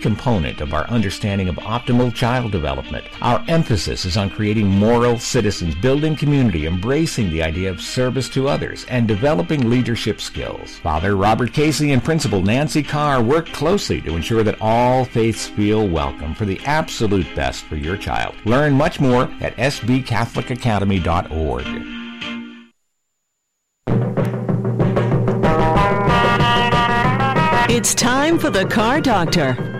component of our understanding of optimal child development. Our emphasis is on creating moral citizens, building community, embracing the idea of service to others, and developing leadership skills. Father Robert Casey and Principal Nancy Carr work closely to ensure that all faiths feel welcome for the absolute best for your child. Learn much more at sbcatholicacademy.org. It's time for the Car Doctor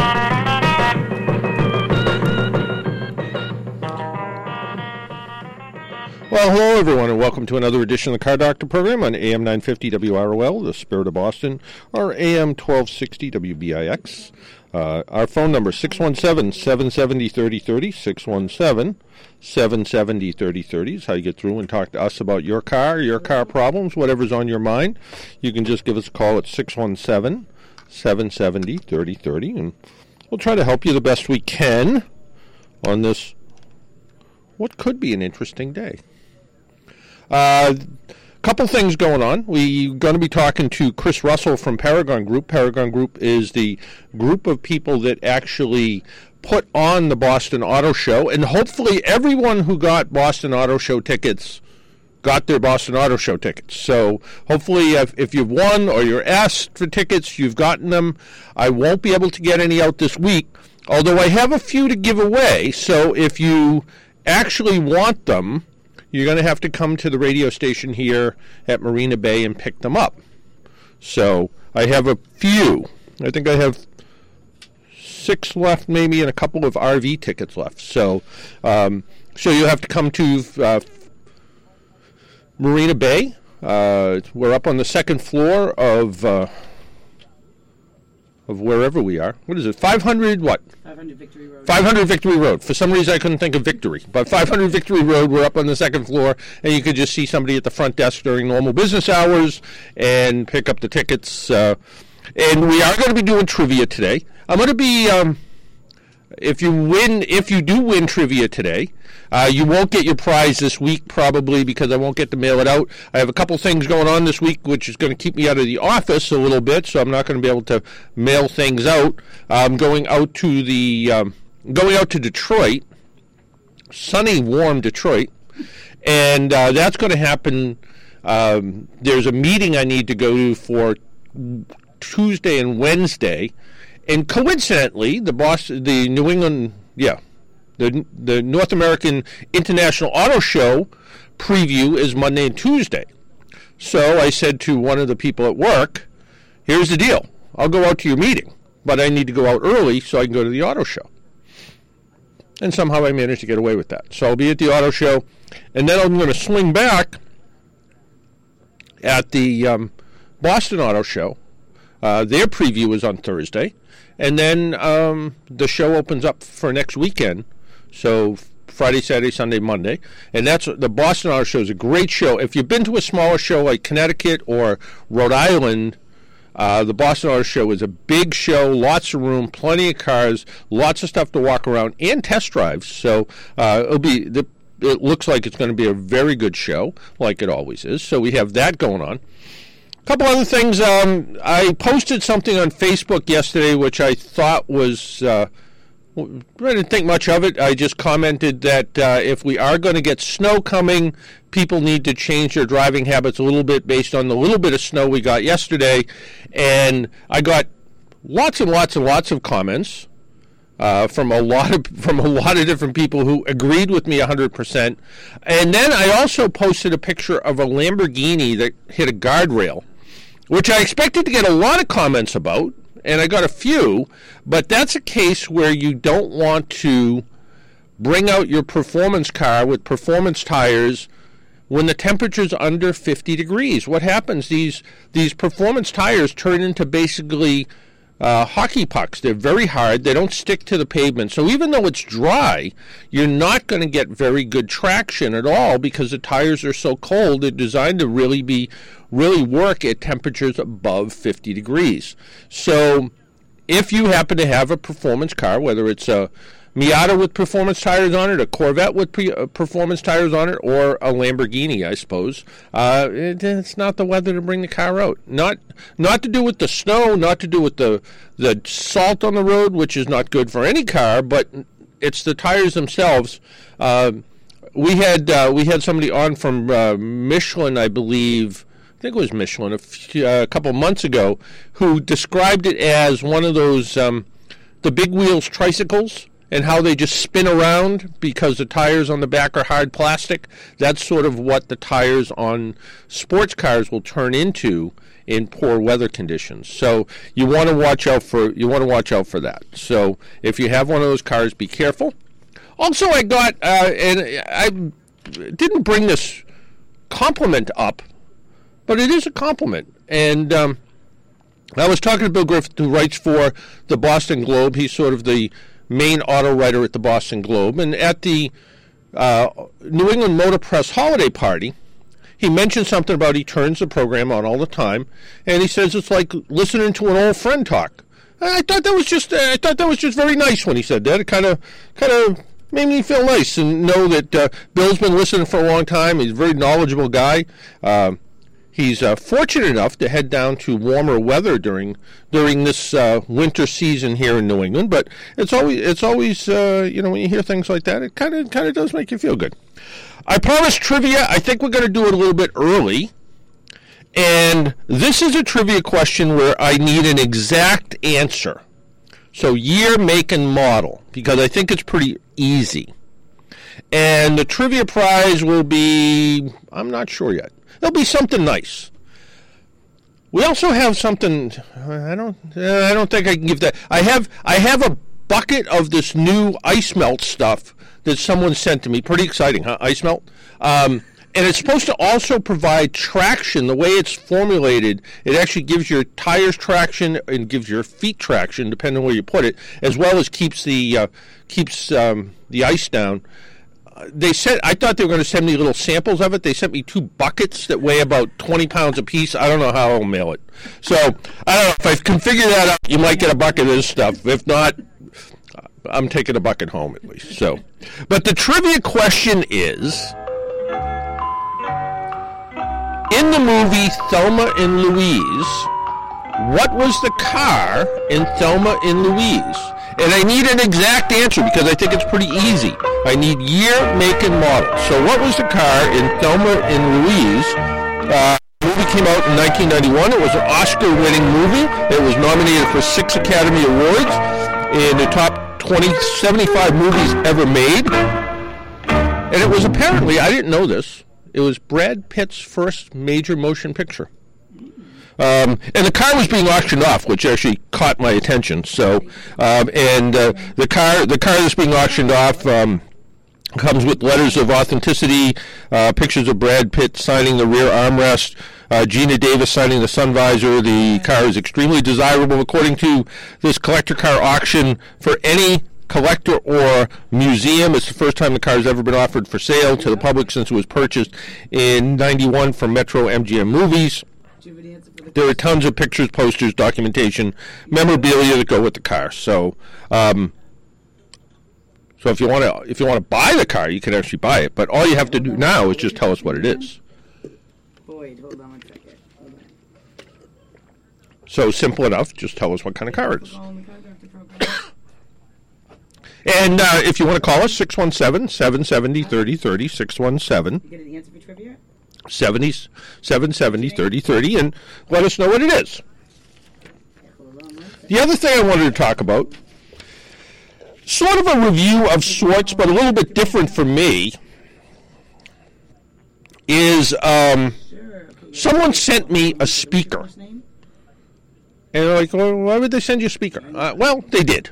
Well, hello everyone, and welcome to another edition of the Car Doctor program on AM 950 WROL, the Spirit of Boston, or AM 1260 WBIX. Uh, our phone number 617-770-3030, 617-770-3030 is how you get through and talk to us about your car, your car problems, whatever's on your mind. You can just give us a call at 617-770-3030, and we'll try to help you the best we can on this what could be an interesting day. A uh, couple things going on. We're going to be talking to Chris Russell from Paragon Group. Paragon Group is the group of people that actually put on the Boston Auto Show, and hopefully everyone who got Boston Auto Show tickets got their Boston Auto Show tickets. So hopefully, if, if you've won or you're asked for tickets, you've gotten them. I won't be able to get any out this week, although I have a few to give away. So if you actually want them, you're going to have to come to the radio station here at Marina Bay and pick them up. So I have a few. I think I have six left, maybe, and a couple of RV tickets left. So, um, so you'll have to come to uh, Marina Bay. Uh, we're up on the second floor of. Uh, of wherever we are. What is it? 500 what? 500 Victory Road. 500 Victory Road. For some reason, I couldn't think of Victory. But 500 Victory Road, we're up on the second floor, and you could just see somebody at the front desk during normal business hours and pick up the tickets. Uh, and we are going to be doing trivia today. I'm going to be. Um, if you win, if you do win trivia today, uh, you won't get your prize this week probably because I won't get to mail it out. I have a couple things going on this week which is going to keep me out of the office a little bit, so I'm not going to be able to mail things out. I'm going out to the um, going out to Detroit, sunny, warm Detroit, and uh, that's going to happen. Um, there's a meeting I need to go to for Tuesday and Wednesday and coincidentally, the boss, the New England, yeah, the the North American International Auto Show preview is Monday and Tuesday. So I said to one of the people at work, "Here's the deal. I'll go out to your meeting, but I need to go out early so I can go to the auto show." And somehow I managed to get away with that. So I'll be at the auto show, and then I'm going to swing back at the um, Boston Auto Show. Uh, their preview is on Thursday. And then um, the show opens up for next weekend. So Friday, Saturday, Sunday, Monday. And that's the Boston Auto Show is a great show. If you've been to a smaller show like Connecticut or Rhode Island, uh, the Boston Auto Show is a big show, lots of room, plenty of cars, lots of stuff to walk around, and test drives. So uh, it'll be the, it looks like it's going to be a very good show, like it always is. So we have that going on. A couple other things. Um, I posted something on Facebook yesterday, which I thought was. Uh, I didn't think much of it. I just commented that uh, if we are going to get snow coming, people need to change their driving habits a little bit based on the little bit of snow we got yesterday. And I got lots and lots and lots of comments uh, from a lot of from a lot of different people who agreed with me 100%. And then I also posted a picture of a Lamborghini that hit a guardrail which I expected to get a lot of comments about, and I got a few, but that's a case where you don't want to bring out your performance car with performance tires when the temperature's under 50 degrees. What happens? These these performance tires turn into basically uh, hockey pucks. They're very hard. They don't stick to the pavement. So even though it's dry, you're not going to get very good traction at all because the tires are so cold. They're designed to really be really work at temperatures above 50 degrees. So if you happen to have a performance car, whether it's a Miata with performance tires on it, a Corvette with pre- uh, performance tires on it, or a Lamborghini, I suppose. Uh, it, it's not the weather to bring the car out. Not not to do with the snow, not to do with the the salt on the road, which is not good for any car, but it's the tires themselves. Uh, we had uh, we had somebody on from uh, Michelin, I believe. I think it was Michelin a, few, uh, a couple months ago, who described it as one of those um, the big wheels tricycles and how they just spin around because the tires on the back are hard plastic. That's sort of what the tires on sports cars will turn into in poor weather conditions. So you want to watch out for you want to watch out for that. So if you have one of those cars, be careful. Also, I got uh, and I didn't bring this compliment up, but it is a compliment and. Um, I was talking to Bill Griffith, who writes for the Boston Globe. He's sort of the main auto writer at the Boston Globe. And at the uh, New England Motor Press holiday party, he mentioned something about he turns the program on all the time, and he says it's like listening to an old friend talk. I thought that was just I thought that was just very nice when he said that. It kind of kind of made me feel nice and know that uh, Bill's been listening for a long time. He's a very knowledgeable guy. Uh, He's uh, fortunate enough to head down to warmer weather during during this uh, winter season here in New England. But it's always it's always uh, you know when you hear things like that, it kind of kind of does make you feel good. I promised trivia. I think we're going to do it a little bit early. And this is a trivia question where I need an exact answer. So year, make, and model, because I think it's pretty easy. And the trivia prize will be, I'm not sure yet. There'll be something nice. We also have something. I don't. I don't think I can give that. I have. I have a bucket of this new ice melt stuff that someone sent to me. Pretty exciting, huh? Ice melt. Um, and it's supposed to also provide traction. The way it's formulated, it actually gives your tires traction and gives your feet traction, depending on where you put it, as well as keeps the uh, keeps um, the ice down they said I thought they were going to send me little samples of it. They sent me two buckets that weigh about twenty pounds apiece. I don't know how I'll mail it. So I don't know if I can figure that out. You might get a bucket of this stuff. If not, I'm taking a bucket home at least. So, but the trivia question is. In the movie Thelma and Louise, what was the car in Thelma and Louise? And I need an exact answer because I think it's pretty easy. I need year, make, and model. So what was the car in Thelma and Louise? Uh, the movie came out in 1991. It was an Oscar-winning movie. It was nominated for six Academy Awards in the top 20, 75 movies ever made. And it was apparently, I didn't know this, it was Brad Pitt's first major motion picture. Um, and the car was being auctioned off, which actually caught my attention. So, um, and uh, the car, the car that's being auctioned off. Um, comes with letters of authenticity, uh, pictures of Brad Pitt signing the rear armrest, uh, Geena Davis signing the sun visor. The car is extremely desirable, according to this collector car auction, for any collector or museum. It's the first time the car has ever been offered for sale to the public since it was purchased in 91 from Metro MGM Movies. There are tons of pictures, posters, documentation, memorabilia that go with the car. So, um, so if you want to, if you want to buy the car, you can actually buy it. But all you have to do now is just tell us what it is. Boyd, hold on one second. Hold on. So simple enough. Just tell us what kind of car it is. Call the car doctor program. And uh, if you want to call us, 617 770 3030, 617 You get an answer for trivia? 70, 770 3030, and let us know what it is. The other thing I wanted to talk about, sort of a review of sorts, but a little bit different for me, is um, someone sent me a speaker. And they're like, well, why would they send you a speaker? Uh, well, they did.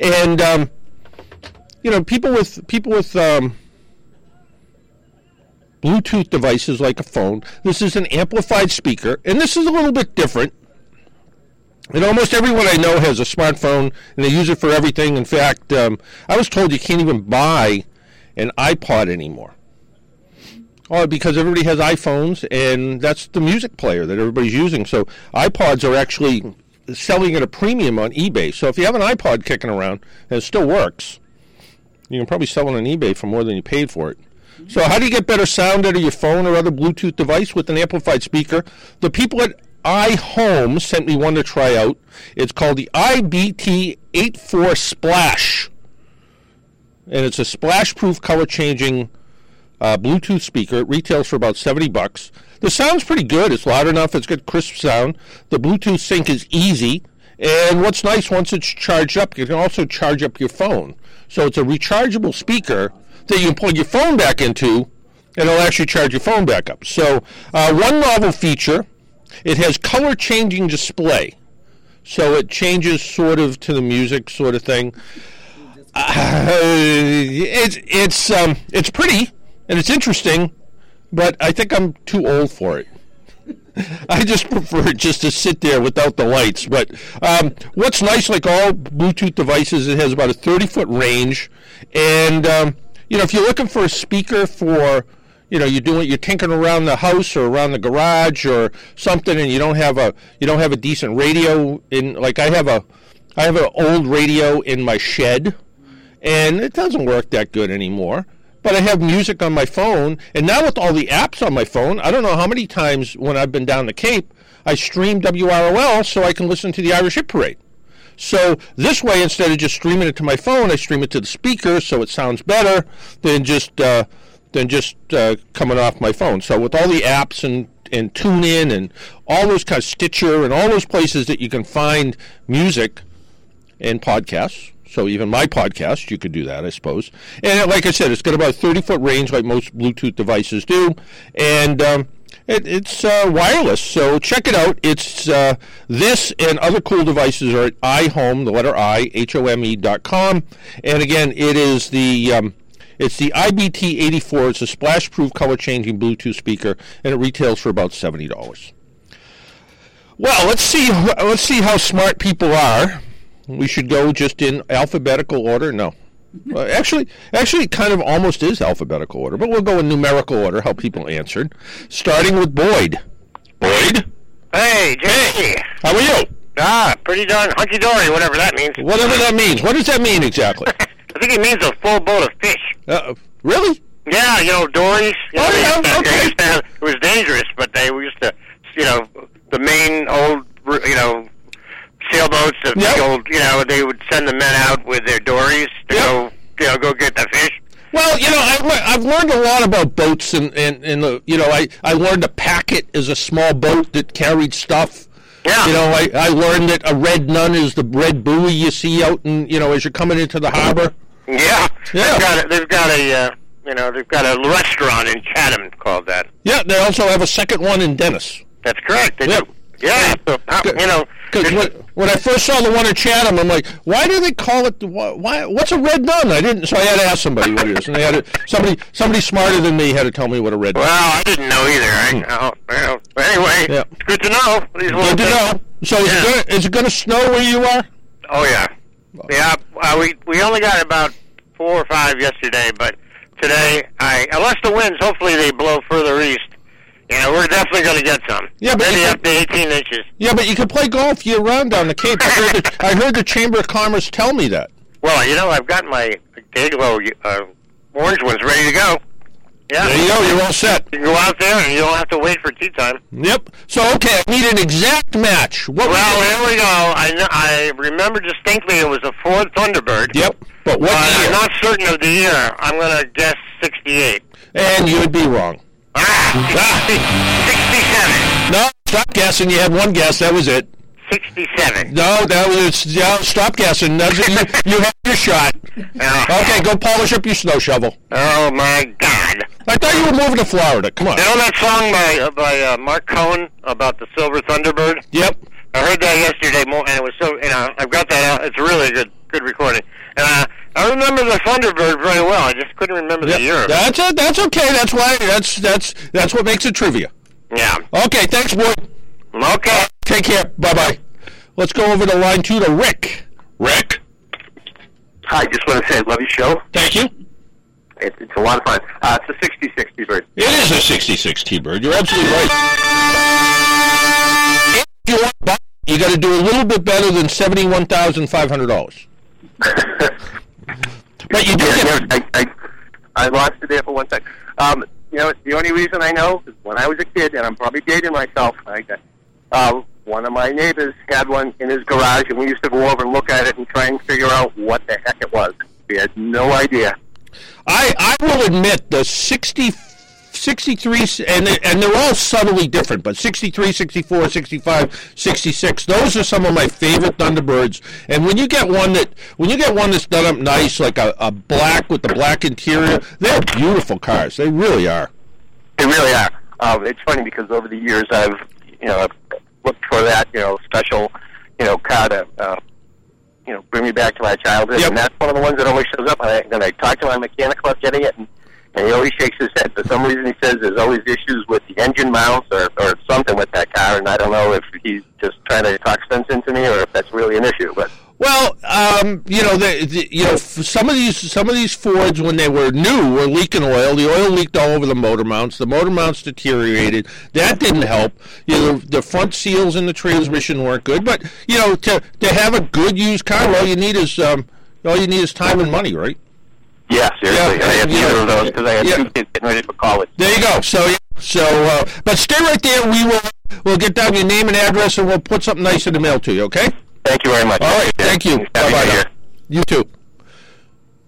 And, um, you know, people with, people with, um, Bluetooth devices like a phone. This is an amplified speaker, and this is a little bit different. And almost everyone I know has a smartphone, and they use it for everything. In fact, um, I was told you can't even buy an iPod anymore. Oh, because everybody has iPhones, and that's the music player that everybody's using. So iPods are actually selling at a premium on eBay. So if you have an iPod kicking around and it still works, you can probably sell it on eBay for more than you paid for it. So how do you get better sound out of your phone or other Bluetooth device with an amplified speaker? The people at iHome sent me one to try out. It's called the IBT84 Splash. And it's a splash-proof color-changing uh, Bluetooth speaker. It retails for about 70 bucks. The sound's pretty good. It's loud enough. It's got crisp sound. The Bluetooth sync is easy. And what's nice, once it's charged up, you can also charge up your phone. So it's a rechargeable speaker that you can plug your phone back into, and it'll actually charge your phone back up. So uh, one novel feature, it has color changing display. So it changes sort of to the music sort of thing. Uh, it's it's um, it's pretty and it's interesting, but I think I'm too old for it. I just prefer just to sit there without the lights. But um, what's nice, like all Bluetooth devices, it has about a 30 foot range, and um, you know if you're looking for a speaker for you know you're doing you're tinkering around the house or around the garage or something, and you don't have a you don't have a decent radio in like I have a I have an old radio in my shed, and it doesn't work that good anymore but I have music on my phone, and now with all the apps on my phone, I don't know how many times when I've been down the Cape, I stream WROL so I can listen to the Irish Hit Parade. So this way, instead of just streaming it to my phone, I stream it to the speaker, so it sounds better than just uh, than just uh, coming off my phone. So with all the apps and and TuneIn and all those kind of Stitcher and all those places that you can find music and podcasts, so even my podcast, you could do that, I suppose. And like I said, it's got about a 30 foot range, like most Bluetooth devices do, and um, it, it's uh, wireless. So check it out. It's uh, this and other cool devices are at iHome, the letter I, H O M E dot com. And again, it is the um, it's the IBT84. It's a splash-proof, color-changing Bluetooth speaker, and it retails for about seventy dollars. Well, let's see. Let's see how smart people are we should go just in alphabetical order. No, well, actually, actually, it kind of almost is alphabetical order, but we'll go in numerical order. How people answered, starting with Boyd. Boyd, Hey, Jay. how are you? Ah, pretty darn hunky dory, whatever that means. Whatever that means. What does that mean exactly? I think it means a full boat of fish. Uh, really? Yeah, you know, dories. You know, Oh, yeah, okay. to it was dangerous, but they used to, you know, the main old, you know, sailboats, the Yep. old, you know, they would send the men out with their dories to Yep. go, you know, go get the fish. Well, you know, I, le- I've learned a lot about boats, and and, and uh, you know, I, I learned a packet is a small boat that carried stuff. Yeah. You know, I, I learned that a red nun is the red buoy you see out, in you know, as you're coming into the harbor. Yeah, Yeah. they've got a, they've got a, uh, you know, they've got a restaurant in Chatham called that. Yeah, they also have a second one in Dennis. That's correct. They Yep. do. Yeah, so, uh, you know, Because when, when I first saw the one in Chatham, I'm like, why do they call it? the- Why? What's a red nun? I didn't. So I had to ask somebody what it is, and they had to, somebody somebody smarter than me had to tell me what a red. nun. Well, I didn't know either. I, well, anyway, Hmm. Yeah. it's good to know. Good to know. So is, Yeah. it gonna, is it going to snow where you are? Oh yeah, yeah. Uh, we we only got about four or five yesterday, but today, I unless the winds, hopefully they blow further east. Know, we're definitely going to get some. Yeah, but maybe you up to 18 inches. Yeah, but you can play golf year round down the Cape. I heard, the, I heard the Chamber of Commerce tell me that. Well, you know, I've got my Day-Glo uh, orange ones ready to go. Yeah, There you go. You're all set. You can go out there and you don't have to wait for tee time. Yep. So okay, I need an exact match. What? Well, it? here we go. I I remember distinctly it was a Ford Thunderbird. Yep. But what year? I'm not certain of the year. I'm going to guess 68. and you would be wrong. Ah, 67. No, stop guessing. You had one guess. That was it. 67. No, that was yeah. Stop guessing. That's you, you had your shot. Oh. Okay, go polish up your snow shovel. Oh, my God. I thought you were moving to Florida. Come on. You know that song by, uh, by uh, Marc Cohn about the Silver Thunderbird? Yep. I heard that yesterday, and it was so, you know, I've got that out. It's a really good good recording. And uh, I remember the Thunderbird very well. I just couldn't remember Yep. the year. That's it. That's okay. That's why. That's that's that's what makes it trivia. Yeah. Okay. Thanks, boy. Okay. Take care. Bye bye. Let's go over to line two to Rick. Rick. Hi, just want to say I love your show. Thank you. It, it's a lot of fun. Uh, it's a 66 T-Bird. It is a 66 T-Bird. You're absolutely right. If you want to buy you got to do a little bit better than $71,500. but you get I, I, I lost it there for one second. Um, you know, the only reason I know is when I was a kid, and I'm probably dating myself. I uh, one of my neighbors had one in his garage, and we used to go over and look at it and try and figure out what the heck it was. We had no idea. I, I will admit the 60, 63, and, and they're all subtly different, but 63, 64, 65, 66, those are some of my favorite Thunderbirds. And when you get one that, when you get one that's done up nice, like a, a black with the black interior, they're beautiful cars. They really are. They really are. Um, it's funny because over the years I've, you know, I've looked for that, you know, special, you know, car to, uh, you know, bring me back to my childhood, Yep. and that's one of the ones that always shows up. And I, then I talk to my mechanic about getting it, and, and he always shakes his head. For some reason, he says there's always issues with the engine mounts or, or something with that car, and I don't know if he's just trying to talk sense into me or if that's really an issue. But Well, um, you know, the, the, you know, some of these some of these Fords when they were new were leaking oil. The oil leaked all over the motor mounts. The motor mounts deteriorated. That didn't help. You know, the front seals in the transmission weren't good. But you know, to to have a good used car, all you need is um, all you need is time and money, right? Yeah, seriously, Yeah, I had neither of those because I had Yeah. two kids getting ready for college. There you go. So yeah, so, uh, but stay right there. We will we'll get down your name and address, and we'll put something nice in the mail to you. Okay. Thank you very much. All right. Thank you. Bye bye. You too.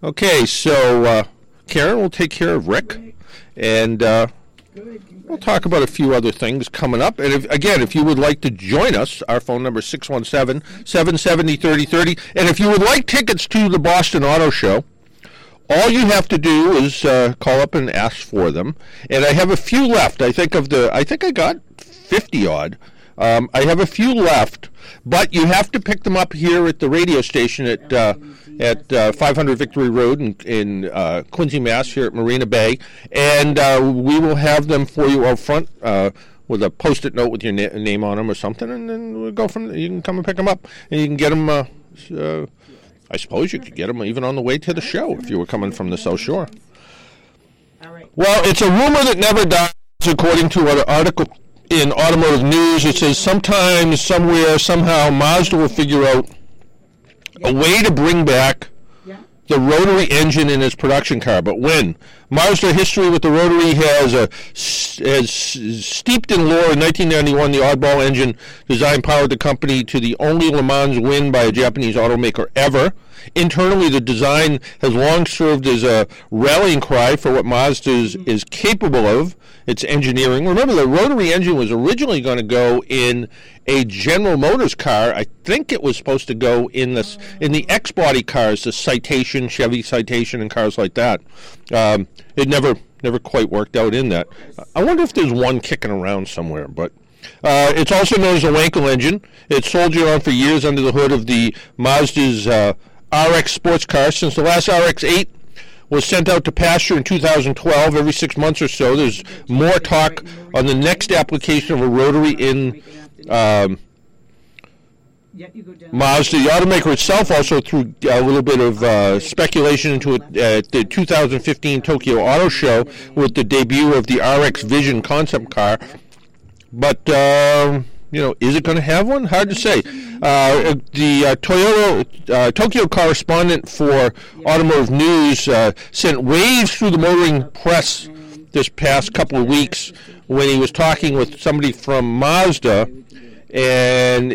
Okay, so uh, Karen will take care of Rick, and uh, we'll talk about a few other things coming up. And if, again, if you would like to join us, our phone number is 617-770-3030. And if you would like tickets to the Boston Auto Show, all you have to do is uh, call up and ask for them. And I have a few left. I think of the. I think I got fifty odd. Um, I have a few left, but you have to pick them up here at the radio station at uh, at uh, 500 Victory Road in, in uh, Quincy, Mass. Here at Marina Bay, and uh, we will have them for you out front. Uh, with a post-it note with your na- name on them or something, and then we'll go from. There. You can come and pick them up, and you can get them. I suppose you could get them even on the way to the show if you were coming from the South Shore. Well, it's a rumor that never dies, according to an article in Automotive News. It says sometimes, somewhere, somehow, Mazda will figure out a way to bring back the rotary engine in its production car. But when? Mazda history with the rotary has a has steeped in lore. In 1991, the oddball engine design powered the company to the only Le Mans win by a Japanese automaker ever. Internally, the design has long served as a rallying cry for what Mazda is, is capable of. Its engineering. Remember, the rotary engine was originally going to go in a General Motors car. I think it was supposed to go in the in the X body cars, the Citation, Chevy Citation, and cars like that. Um, it never never quite worked out in that. I wonder if there's one kicking around somewhere, but. Uh, it's also known as a Wankel engine. It soldiered on for years under the hood of the Mazda's uh, RX sports car. Since the last RX-8 was sent out to pasture in 2012, every six months or so, there's more talk on the next application of a rotary in um. Mazda. The automaker itself also threw a little bit of uh, speculation into it at the 2015 Tokyo Auto Show with the debut of the RX Vision concept car. But um, you know, is it going to have one? Hard to say. Uh, the uh, Toyota uh, Tokyo correspondent for Automotive News uh, sent waves through the motoring press this past couple of weeks when he was talking with somebody from Mazda, and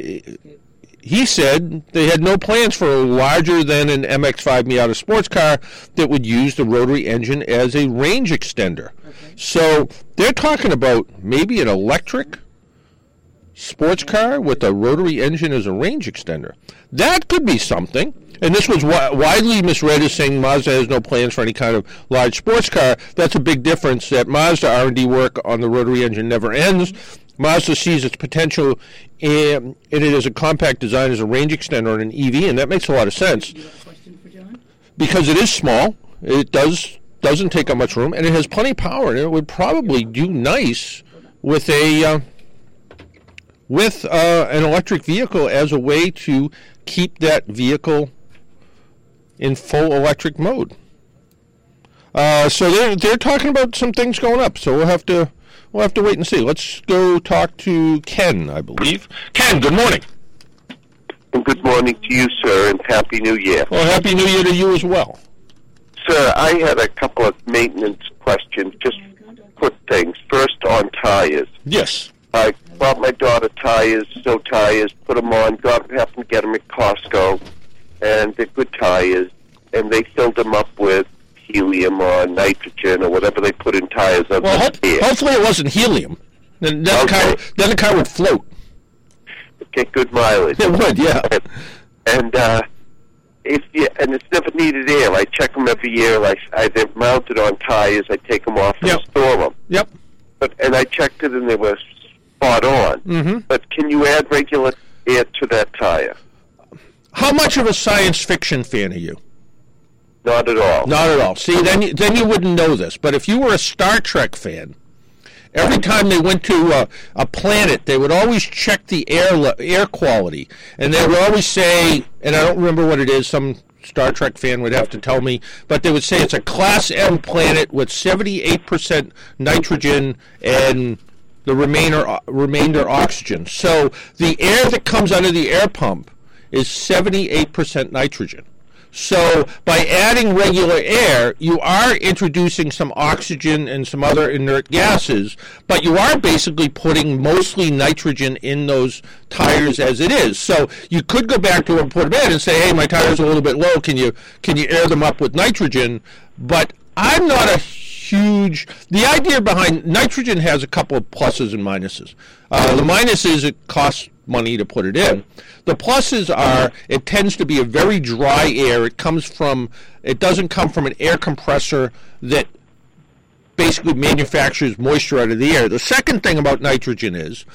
he said they had no plans for a larger than an MX-5 Miata sports car that would use the rotary engine as a range extender. So they're talking about maybe an electric sports car with a rotary engine as a range extender. That could be something. And this was wi- widely misread as saying Mazda has no plans for any kind of large sports car. That's a big difference. That Mazda R&D work on the rotary engine never ends. Mazda sees its potential in, in it as a compact design as a range extender on an EV, and that makes a lot of sense You have a question for John? because it is small. It does doesn't take up much room, and it has plenty of power, and it would probably do nice with a uh, with uh, an electric vehicle as a way to keep that vehicle in full electric mode. Uh, so they're they're talking about some things going up. So we'll have to we'll have to wait and see. Let's go talk to Ken, I believe. Ken, good morning. And good morning to you, sir, and Happy New Year. Well, happy New Year to you as well. Sir, I had a couple of maintenance questions, just quick things. First, on tires. Yes. I bought my daughter tires, so tires, put them on, got happened to get them at Costco, and they're good tires, and they filled them up with helium or nitrogen or whatever they put in tires. Well, ho- hopefully it wasn't helium. Then, then, the car, then the car would float. Get good mileage. It would, yeah. and uh, if you and it's never needed air. I check them every year. Like I, they're mounted on tires. I take them off and Yep. store them. Yep. But and I checked it and they were spot on. Mm-hmm. But can you add regular air to that tire? How much of a science fiction fan are you? Not at all. Not at all. See, then you, then you wouldn't know this. But if you were a Star Trek fan, every time they went to a, a planet, they would always check the air le- air quality, and they would always say, and I don't remember what it is. Some Star Trek fan would have to tell me, but they would say it's a Class M planet with 78% nitrogen and the remainder uh, remainder oxygen. So the air that comes out of the air pump is 78% nitrogen. So by adding regular air, you are introducing some oxygen and some other inert gases, but you are basically putting mostly nitrogen in those tires as it is. So you could go back to put them in and say, "Hey, my tires are a little bit low. Can you can you air them up with nitrogen?" But I'm not a huge. The idea behind nitrogen has a couple of pluses and minuses. Uh, the minus is it costs money to put it in. The pluses are it tends to be a very dry air. It comes from it doesn't come from an air compressor that basically manufactures moisture out of the air. The second thing about nitrogen is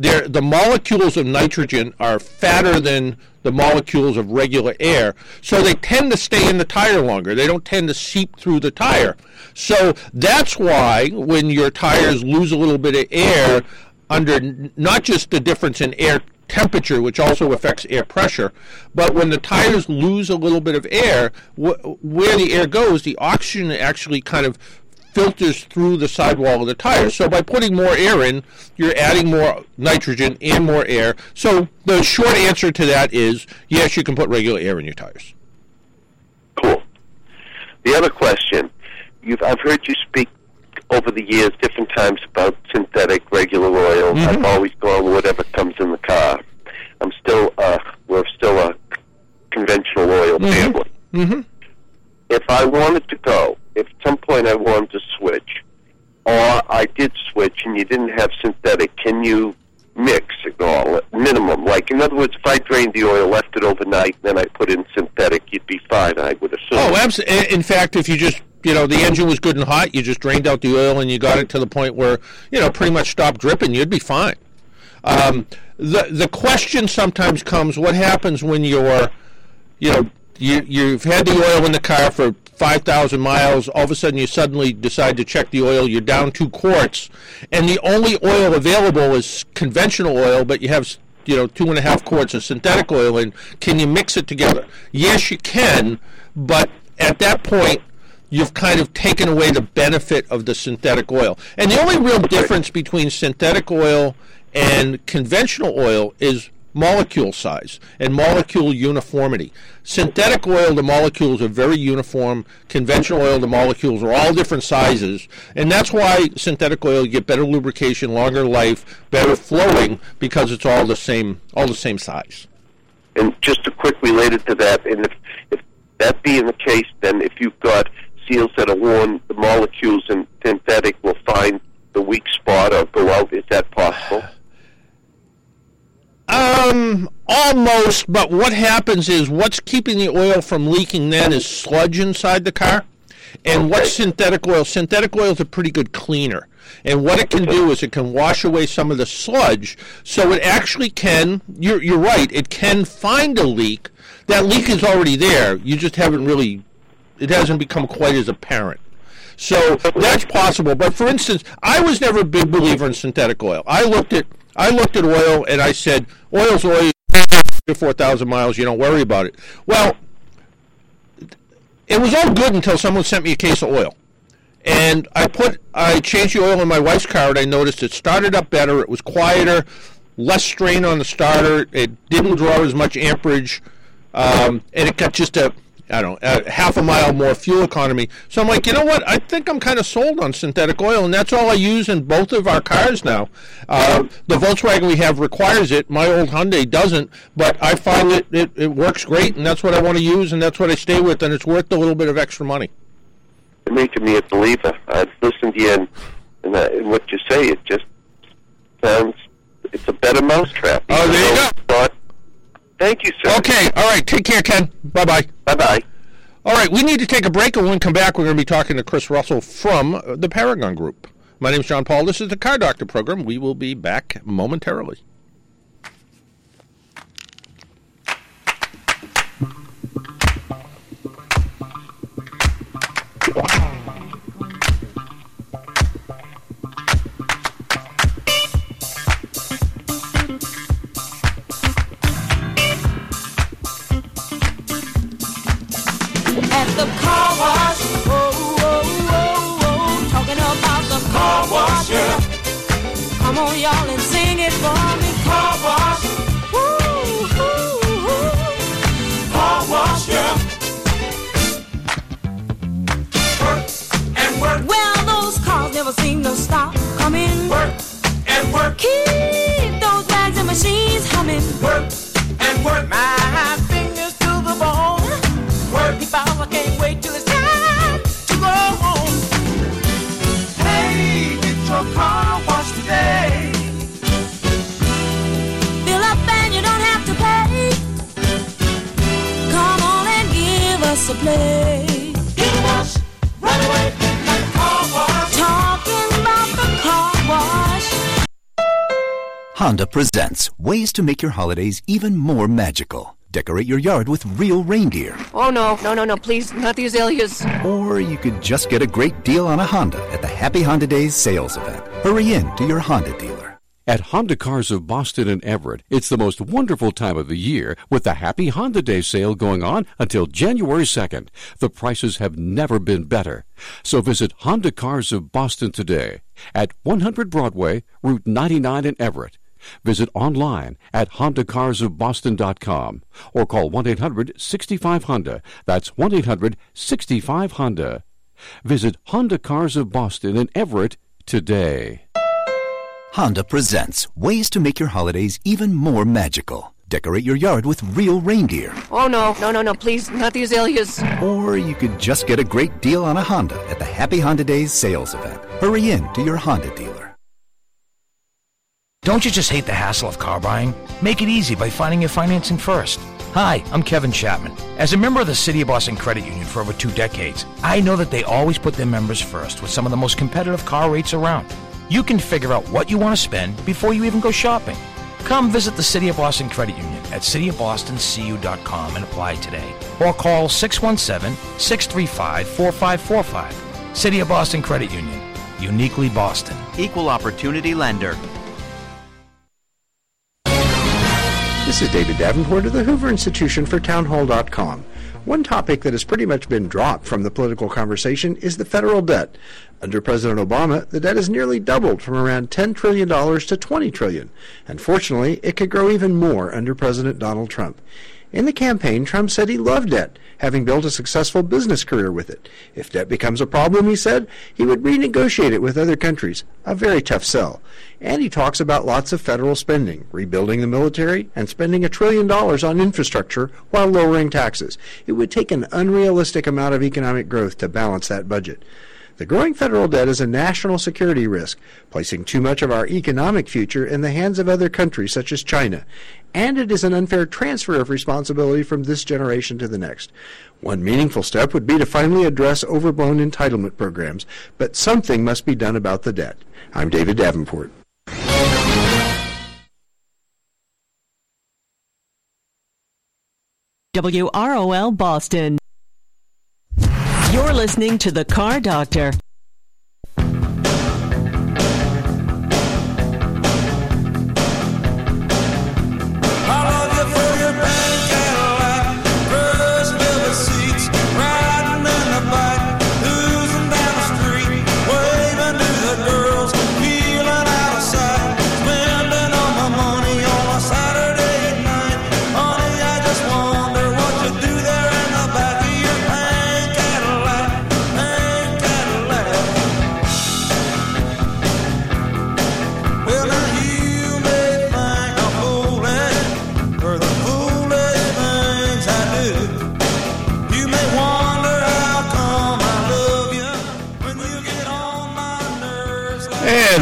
the molecules of nitrogen are fatter than the molecules of regular air, so they tend to stay in the tire longer. They don't tend to seep through the tire. So that's why when your tires lose a little bit of air under not just the difference in air temperature, which also affects air pressure, but when the tires lose a little bit of air, wh- where the air goes, the oxygen actually kind of filters through the sidewall of the tire. So by putting more air in, you're adding more nitrogen and more air. So the short answer to that is yes, you can put regular air in your tires. Cool. The other question, you've I've heard you speak over the years different times about synthetic regular oil. Mhm. I've always gone with whatever comes in the car. I'm still uh we're still a conventional oil Mhm. family. Mm-hmm. If I wanted to go, if at some point I wanted to switch, or I did switch and you didn't have synthetic, can you mix it all minimum? Like in other words, if I drained the oil, left it overnight, then I put in synthetic, you'd be fine. I would assume. Oh, absolutely. In fact, if you just you know the engine was good and hot, you just drained out the oil and you got it to the point where you know pretty much stopped dripping, you'd be fine. Um, the the question sometimes comes: What happens when you're, you know, you you've had the oil in the car for five thousand miles. All of a sudden, you suddenly decide to check the oil. You're down two quarts, and the only oil available is conventional oil, but you have you know two and a half quarts of synthetic oil and Can you mix it together? Yes, you can, but at that point. You've kind of taken away the benefit of the synthetic oil. And the only real difference between synthetic oil and conventional oil is molecule size and molecule uniformity. Synthetic oil, the molecules are very uniform. Conventional oil, the molecules are all different sizes. And that's why synthetic oil, you get better lubrication, longer life, better flowing, because it's all the same, all the same size. And just a quick related to that, and if, if that being the case, then if you've got seals that are worn, the molecules in synthetic will find the weak spot or go out. Is that possible? Um, almost, but what happens is what's keeping the oil from leaking then is sludge inside the car. And what's synthetic oil? Synthetic oil is a pretty good cleaner. And what it can do is it can wash away some of the sludge. So it actually can, you're, you're right, it can find a leak. That leak is already there. You just haven't really, it hasn't become quite as apparent. So that's possible. But for instance, I was never a big believer in synthetic oil. I looked at I looked at oil and I said, oil's oil, four thousand miles. You don't worry about it. Well, it was all good until someone sent me a case of oil. And I put, I changed the oil in my wife's car, and I noticed it started up better. It was quieter, less strain on the starter. It didn't draw as much amperage, um, and it got just a, I don't know, a half a mile more fuel economy. So I'm like, you know what? I think I'm kind of sold on synthetic oil, and that's all I use in both of our cars now. Uh, the Volkswagen we have requires it. My old Hyundai doesn't, but I find that it, it works great, and that's what I want to use, and that's what I stay with, and it's worth a little bit of extra money. You're making me a believer. I've listened to you, and, and, uh, and what you say, it just sounds. It's a better mousetrap. Oh, there you go. But thank you, sir. Okay, all right. Take care, Ken. Bye bye. Bye bye. All right, we need to take a break, and when we come back, we're going to be talking to Chris Russell from uh, the Paragon Group. My name is John Paul. This is the Car Doctor program. We will be back momentarily. at on, y'all, and sing it for me. Car wash. Woo, woo, woo. Car wash, yeah. Work and work. Well, those cars never seem to stop coming. Work and work. Keep those bags and machines humming. Work and work. My Honda presents ways to make your holidays even more magical. Decorate your yard with real reindeer. Oh no, no, no, no, please, not the azaleas. Or you could just get a great deal on a Honda at the Happy Honda Days sales event. Hurry in to your Honda dealer. At Honda Cars of Boston and Everett, it's the most wonderful time of the year with the Happy Honda Day sale going on until January 2nd. The prices have never been better. So visit Honda Cars of Boston today at 100 Broadway, Route 99 in Everett. Visit online at HondaCarsOfBoston.com or call 1 800 65 Honda. That's 1 800 65 Honda. Visit Honda Cars of Boston in Everett today. Honda presents ways to make your holidays even more magical. Decorate your yard with real reindeer. Oh no, no, no, no, please, not the azaleas. Or you could just get a great deal on a Honda at the Happy Honda Days sales event. Hurry in to your Honda dealer. Don't you just hate the hassle of car buying? Make it easy by finding your financing first. Hi, I'm Kevin Chapman. As a member of the City of Boston Credit Union for over two decades, I know that they always put their members first with some of the most competitive car rates around. You can figure out what you want to spend before you even go shopping. Come visit the City of Boston Credit Union at cityofbostoncu.com and apply today. Or call 617 635 4545. City of Boston Credit Union. Uniquely Boston. Equal Opportunity Lender. This is David Davenport of the Hoover Institution for Townhall.com. One topic that has pretty much been dropped from the political conversation is the federal debt. Under President Obama, the debt has nearly doubled from around $10 trillion to 20 trillion. And fortunately, it could grow even more under President Donald Trump. In the campaign, Trump said he loved debt, having built a successful business career with it. If debt becomes a problem, he said, he would renegotiate it with other countries. A very tough sell. And he talks about lots of federal spending, rebuilding the military, and spending a trillion dollars on infrastructure while lowering taxes. It would take an unrealistic amount of economic growth to balance that budget. The growing federal debt is a national security risk, placing too much of our economic future in the hands of other countries such as China. And it is an unfair transfer of responsibility from this generation to the next. One meaningful step would be to finally address overblown entitlement programs, but something must be done about the debt. I'm David Davenport. WROL Boston. You're listening to The Car Doctor.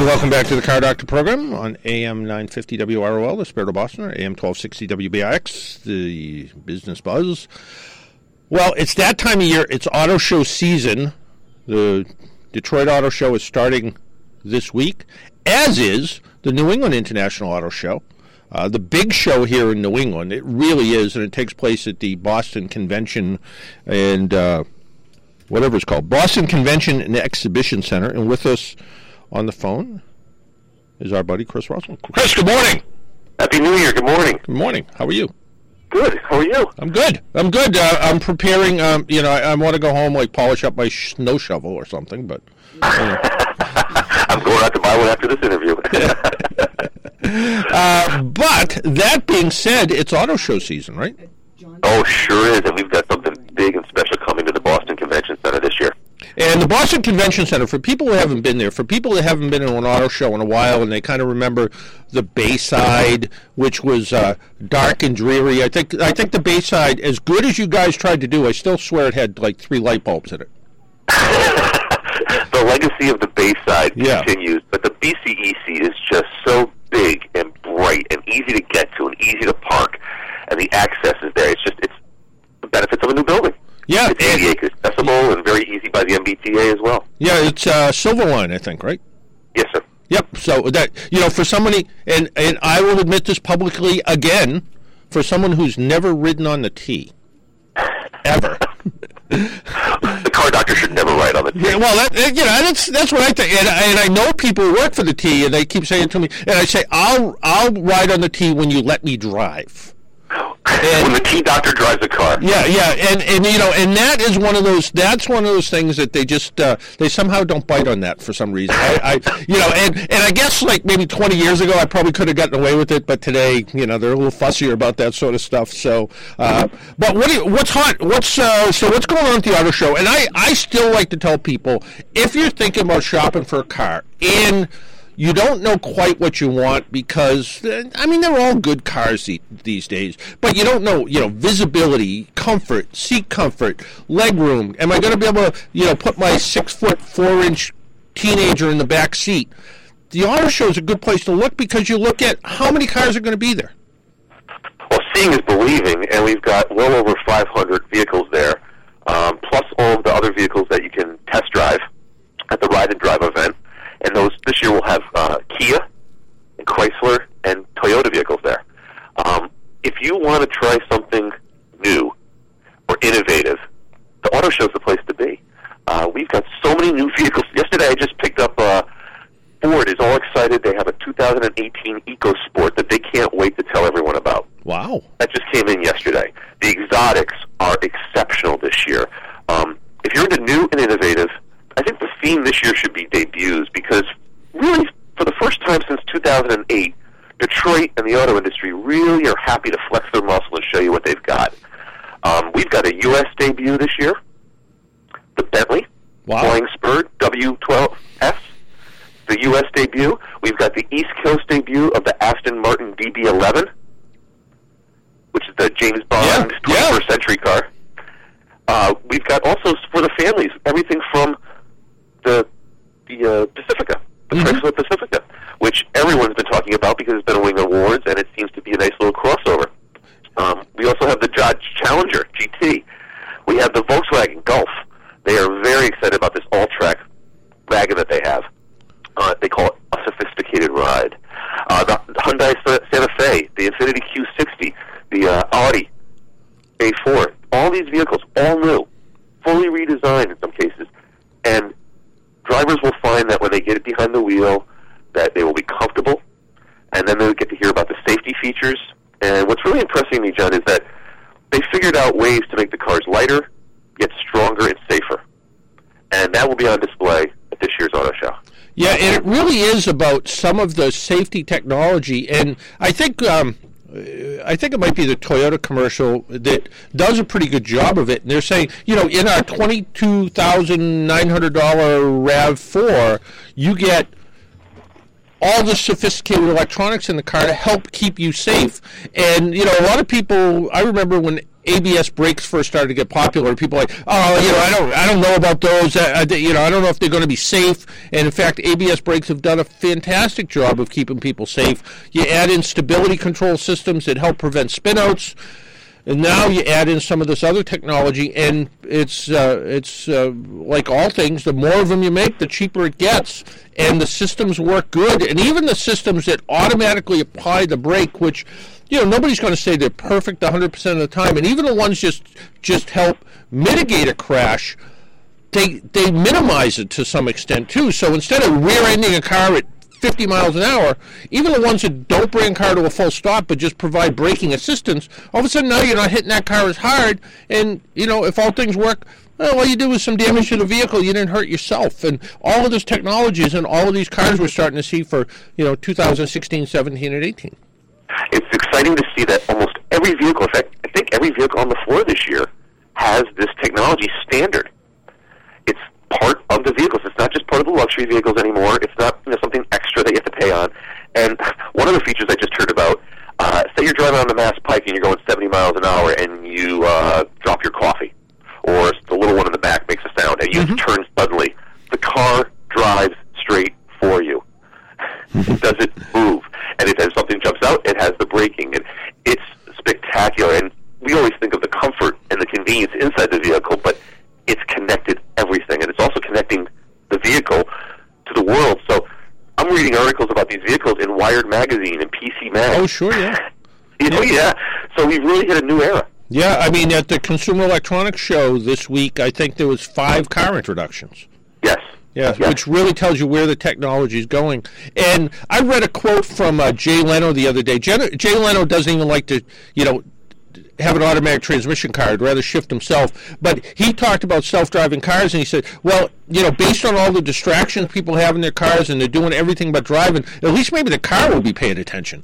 Welcome back to the Car Doctor program on AM 950 WROL, the Spirit of Boston, or AM 1260 WBIX, the Business Buzz. Well, it's that time of year. It's auto show season. The Detroit Auto Show is starting this week, as is the New England International Auto Show. Uh, the big show here in New England. It really is, and it takes place at the Boston Convention and uh, whatever it's called, Boston Convention and Exhibition Center. And with us on the phone is our buddy Chris Russell. Chris, good morning. Happy New Year. Good morning. Good morning. How are you? Good. How are you? I'm good. I'm good. Uh, I'm preparing. Um, you know, I, I want to go home, like polish up my snow shovel or something. But I'm going out to buy one after this interview. uh, but that being said, it's auto show season, right? oh, sure is, and we've got something big and special coming to the Boston Convention Center this year. And the Boston Convention Center, for people who haven't been there, for people that haven't been in an auto show in a while, and they kind of remember the Bayside, which was uh, dark and dreary. I think I think the Bayside, as good as you guys tried to do, I still swear it had like three light bulbs in it. the legacy of the Bayside Yeah. continues, but the BCEC is just so big and bright and easy to get to and easy to park, and the access is there. It's just it's the benefits of a new building. Yeah, it's ADA accessible and very easy by the MBTA as well. Yeah, it's uh, Silverline, I think, right? Yes, sir. Yep. So that you know, for somebody, and and I will admit this publicly again, for someone who's never ridden on the T, ever. the car doctor should never ride on the T. Yeah, well, that, you know, that's that's what I think, and, and I know people who work for the T, and they keep saying to me, and I say, I'll I'll ride on the T when you let me drive. When the T doctor drives a car. Yeah, yeah, and and you know, and that is one of those. That's one of those things that they just uh, they somehow don't bite on that for some reason. I, I you know, and and I guess like maybe twenty years ago, I probably could have gotten away with it, but today, you know, they're a little fussier about that sort of stuff. So, uh, but what do you, what's hot? What's uh, so what's going on at the auto show? And I I still like to tell people if you're thinking about shopping for a car and you don't know quite what you want because I mean they're all good cars the- these days, but you don't know you know visibility, comfort, seat comfort, leg room. Am I going to be able to you know put my six foot four inch teenager in the back seat? The auto show is a good place to look because you look at how many cars are going to be there. Well, seeing is believing, and we've got well over 500 vehicles there, um, plus all of the other vehicles that you can test drive at the Ride and Drive event. And those this year we'll have uh, Kia, and Chrysler, and Toyota vehicles there. Um, if you want to try something new or innovative, the auto show is the place to be. Uh, we've got so many new vehicles. Yesterday I just picked up. Uh, Ford is all excited. They have a 2018 EcoSport that they can't wait to tell everyone about. Wow. That just came in yesterday. The exotics are exceptional this year. Um, if you're into new and innovative, I think the theme this year should be debuts because really, for the first time since 2008, Detroit and the auto industry really are happy to flex their muscle and show you what they've got. Um, we've got a U.S. debut this year, the Bentley Flying Spur W12S. The U.S. debut. We've got the East Coast debut of the Aston Martin DB11, which is the James Bond 21st century car. Uh, we've got also for the families everything from the the uh, Pacifica, the Chrysler Pacifica, which everyone's been talking about because it's been winning awards and it seems to be a nice little crossover. Um, we also have the Dodge Challenger GT. We have the Volkswagen Golf. They are very excited about this Alltrack wagon that they have. Uh, they call it a sophisticated ride. Uh, the Hyundai Sa- Santa Fe, the Infiniti Q60, the uh, Audi A4, all these vehicles, all new, fully redesigned in some cases, and drivers will find that when they get behind the wheel, that they will be comfortable, and then they'll get to hear about the safety features. And what's really impressing me, John, is that they figured out ways to make the cars lighter, yet stronger and safer, and that will be on display at this year's auto show. Yeah, and it really is about some of the safety technology, and I think um, I think it might be the Toyota commercial that does a pretty good job of it. And they're saying, you know, in our twenty-two thousand nine hundred dollar RAV4, you get all the sophisticated electronics in the car to help keep you safe. And you know, a lot of people. I remember when ABS brakes first started to get popular, people like, oh, you know, I don't, I don't know about those. I, I, you know, I don't know if they're going to be safe. And in fact, ABS brakes have done a fantastic job of keeping people safe. You add in stability control systems that help prevent spinouts. And now you add in some of this other technology, and it's uh, it's uh, like all things. The more of them you make, the cheaper it gets, and the systems work good. And even the systems that automatically apply the brake, which you know nobody's going to say they're perfect 100% of the time, and even the ones just just help mitigate a crash. They they minimize it to some extent too. So instead of rear-ending a car at 50 miles an hour, even the ones that don't bring a car to a full stop but just provide braking assistance, all of a sudden now you're not hitting that car as hard. And, you know, if all things work, well, all you did was some damage to the vehicle. You didn't hurt yourself. And all of this technologies and all of these cars we're starting to see for, you know, 2016, 17, and 18. It's exciting to see that almost every vehicle, in fact, I think every vehicle on the floor this year has this technology standard. Part of the vehicles. It's not just part of the luxury vehicles anymore. It's not you know, something extra that you have to pay on. And one of the features I just heard about, uh, say you're driving on the Mass Pike and you're going 70 miles an hour and you uh, drop your coffee, or the little one in the back makes a sound, and you turn suddenly. The car drives straight for you. it doesn't move. And if something jumps out, it has the braking. And it's spectacular. And we always think of the comfort and the convenience inside the vehicle, but it's connected everything, and it's also connecting the vehicle to the world. So I'm reading articles about these vehicles in Wired magazine and PC Mag. Oh, sure, yeah. You know, yeah. So we've really hit a new era. Yeah, I mean, at the Consumer Electronics Show this week, I think there was five car introductions. Yes. Yeah, which really tells you where the technology is going. And I read a quote from uh, Jay Leno the other day. Jay, Jay Leno doesn't even like to, you know, have an automatic transmission car. I'd rather shift himself. But he talked about self-driving cars, and he said, well, you know, based on all the distractions people have in their cars, and they're doing everything but driving, at least maybe the car will be paying attention.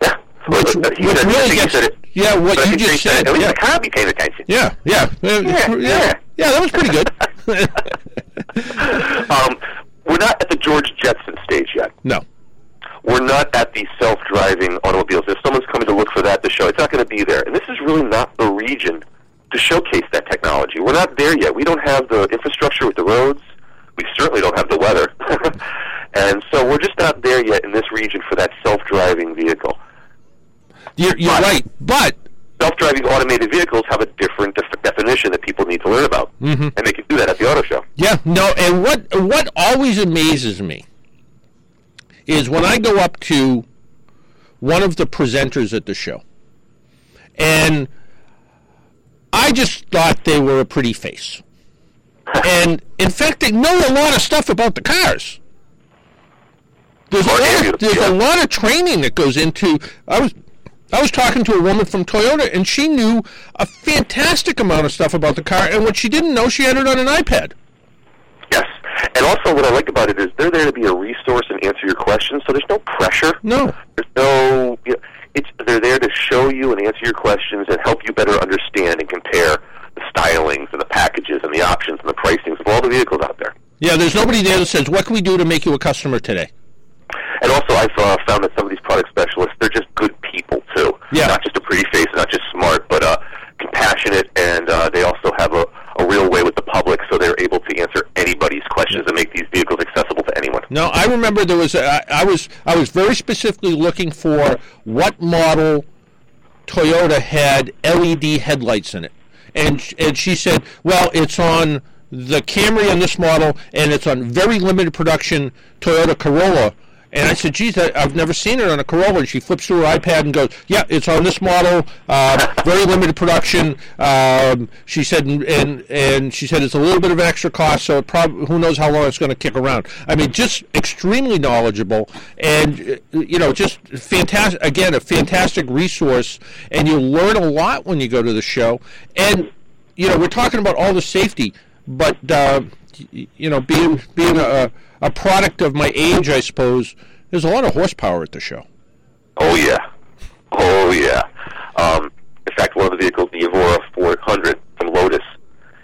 Which, he which said- really gets, it- yeah, what you just said. At least yeah. the car be paying attention. Yeah, yeah, Uh, Yeah, yeah, yeah, that was pretty good. um, we're not at the George Jetson stage yet. No. We're not at the self-driving automobiles. If someone's coming to look for that to show, it's not going to be there. And this is really not the region to showcase that technology. We're not there yet. We don't have the infrastructure with the roads. We certainly don't have the weather. and so we're just not there yet in this region for that self-driving vehicle. You're, you're right, but self-driving automated vehicles have a different def- definition that people need to learn about, Mhm. and they can do that at the auto show. Yeah, no, and what what always amazes me is when I go up to one of the presenters at the show, and I just thought they were a pretty face, and in fact, they know a lot of stuff about the cars. There's a lot of, there's a lot of training that goes into. I was I was talking to a woman from Toyota, and she knew a fantastic amount of stuff about the car, and what she didn't know, she had it on an iPad. Yes, and also what I like about it is they're there to be a resource and answer your questions, so there's no pressure. No, there's no. You know, it's they're there to show you and answer your questions and help you better understand and compare the stylings and the packages and the options and the pricings of all the vehicles out there. Yeah, there's nobody there that says, "What can we do to make you a customer today?" And also, I've uh, found that some of these product specialists, they're just good people too. Yeah. Not just a pretty face, not just smart, but uh, compassionate, and uh, they also have a, a real way with the public, so they're able to answer anybody's questions and make these vehicles accessible to anyone. No, I remember there was. A, I, was. I was very specifically looking for what model Toyota had LED headlights in it, and and she said, "Well, it's on the Camry in this model, and it's on very limited production Toyota Corolla." And I said, "Geez, I, I've never seen it on a Corolla." And she flips through her iPad and goes, "Yeah, it's on this model, uh, very limited production." Um, she said, and, and she said it's a little bit of extra cost, so prob- who knows how long it's going to kick around. I mean, just extremely knowledgeable, and uh, you know, just fantastic. Again, a fantastic resource, and you learn a lot when you go to the show. And you know, we're talking about all the safety, but uh, you know, being being a, a product of my age, I suppose, there's a lot of horsepower at the show. Oh yeah, oh yeah. Um, in fact, one of the vehicles, the Evora 400 from Lotus,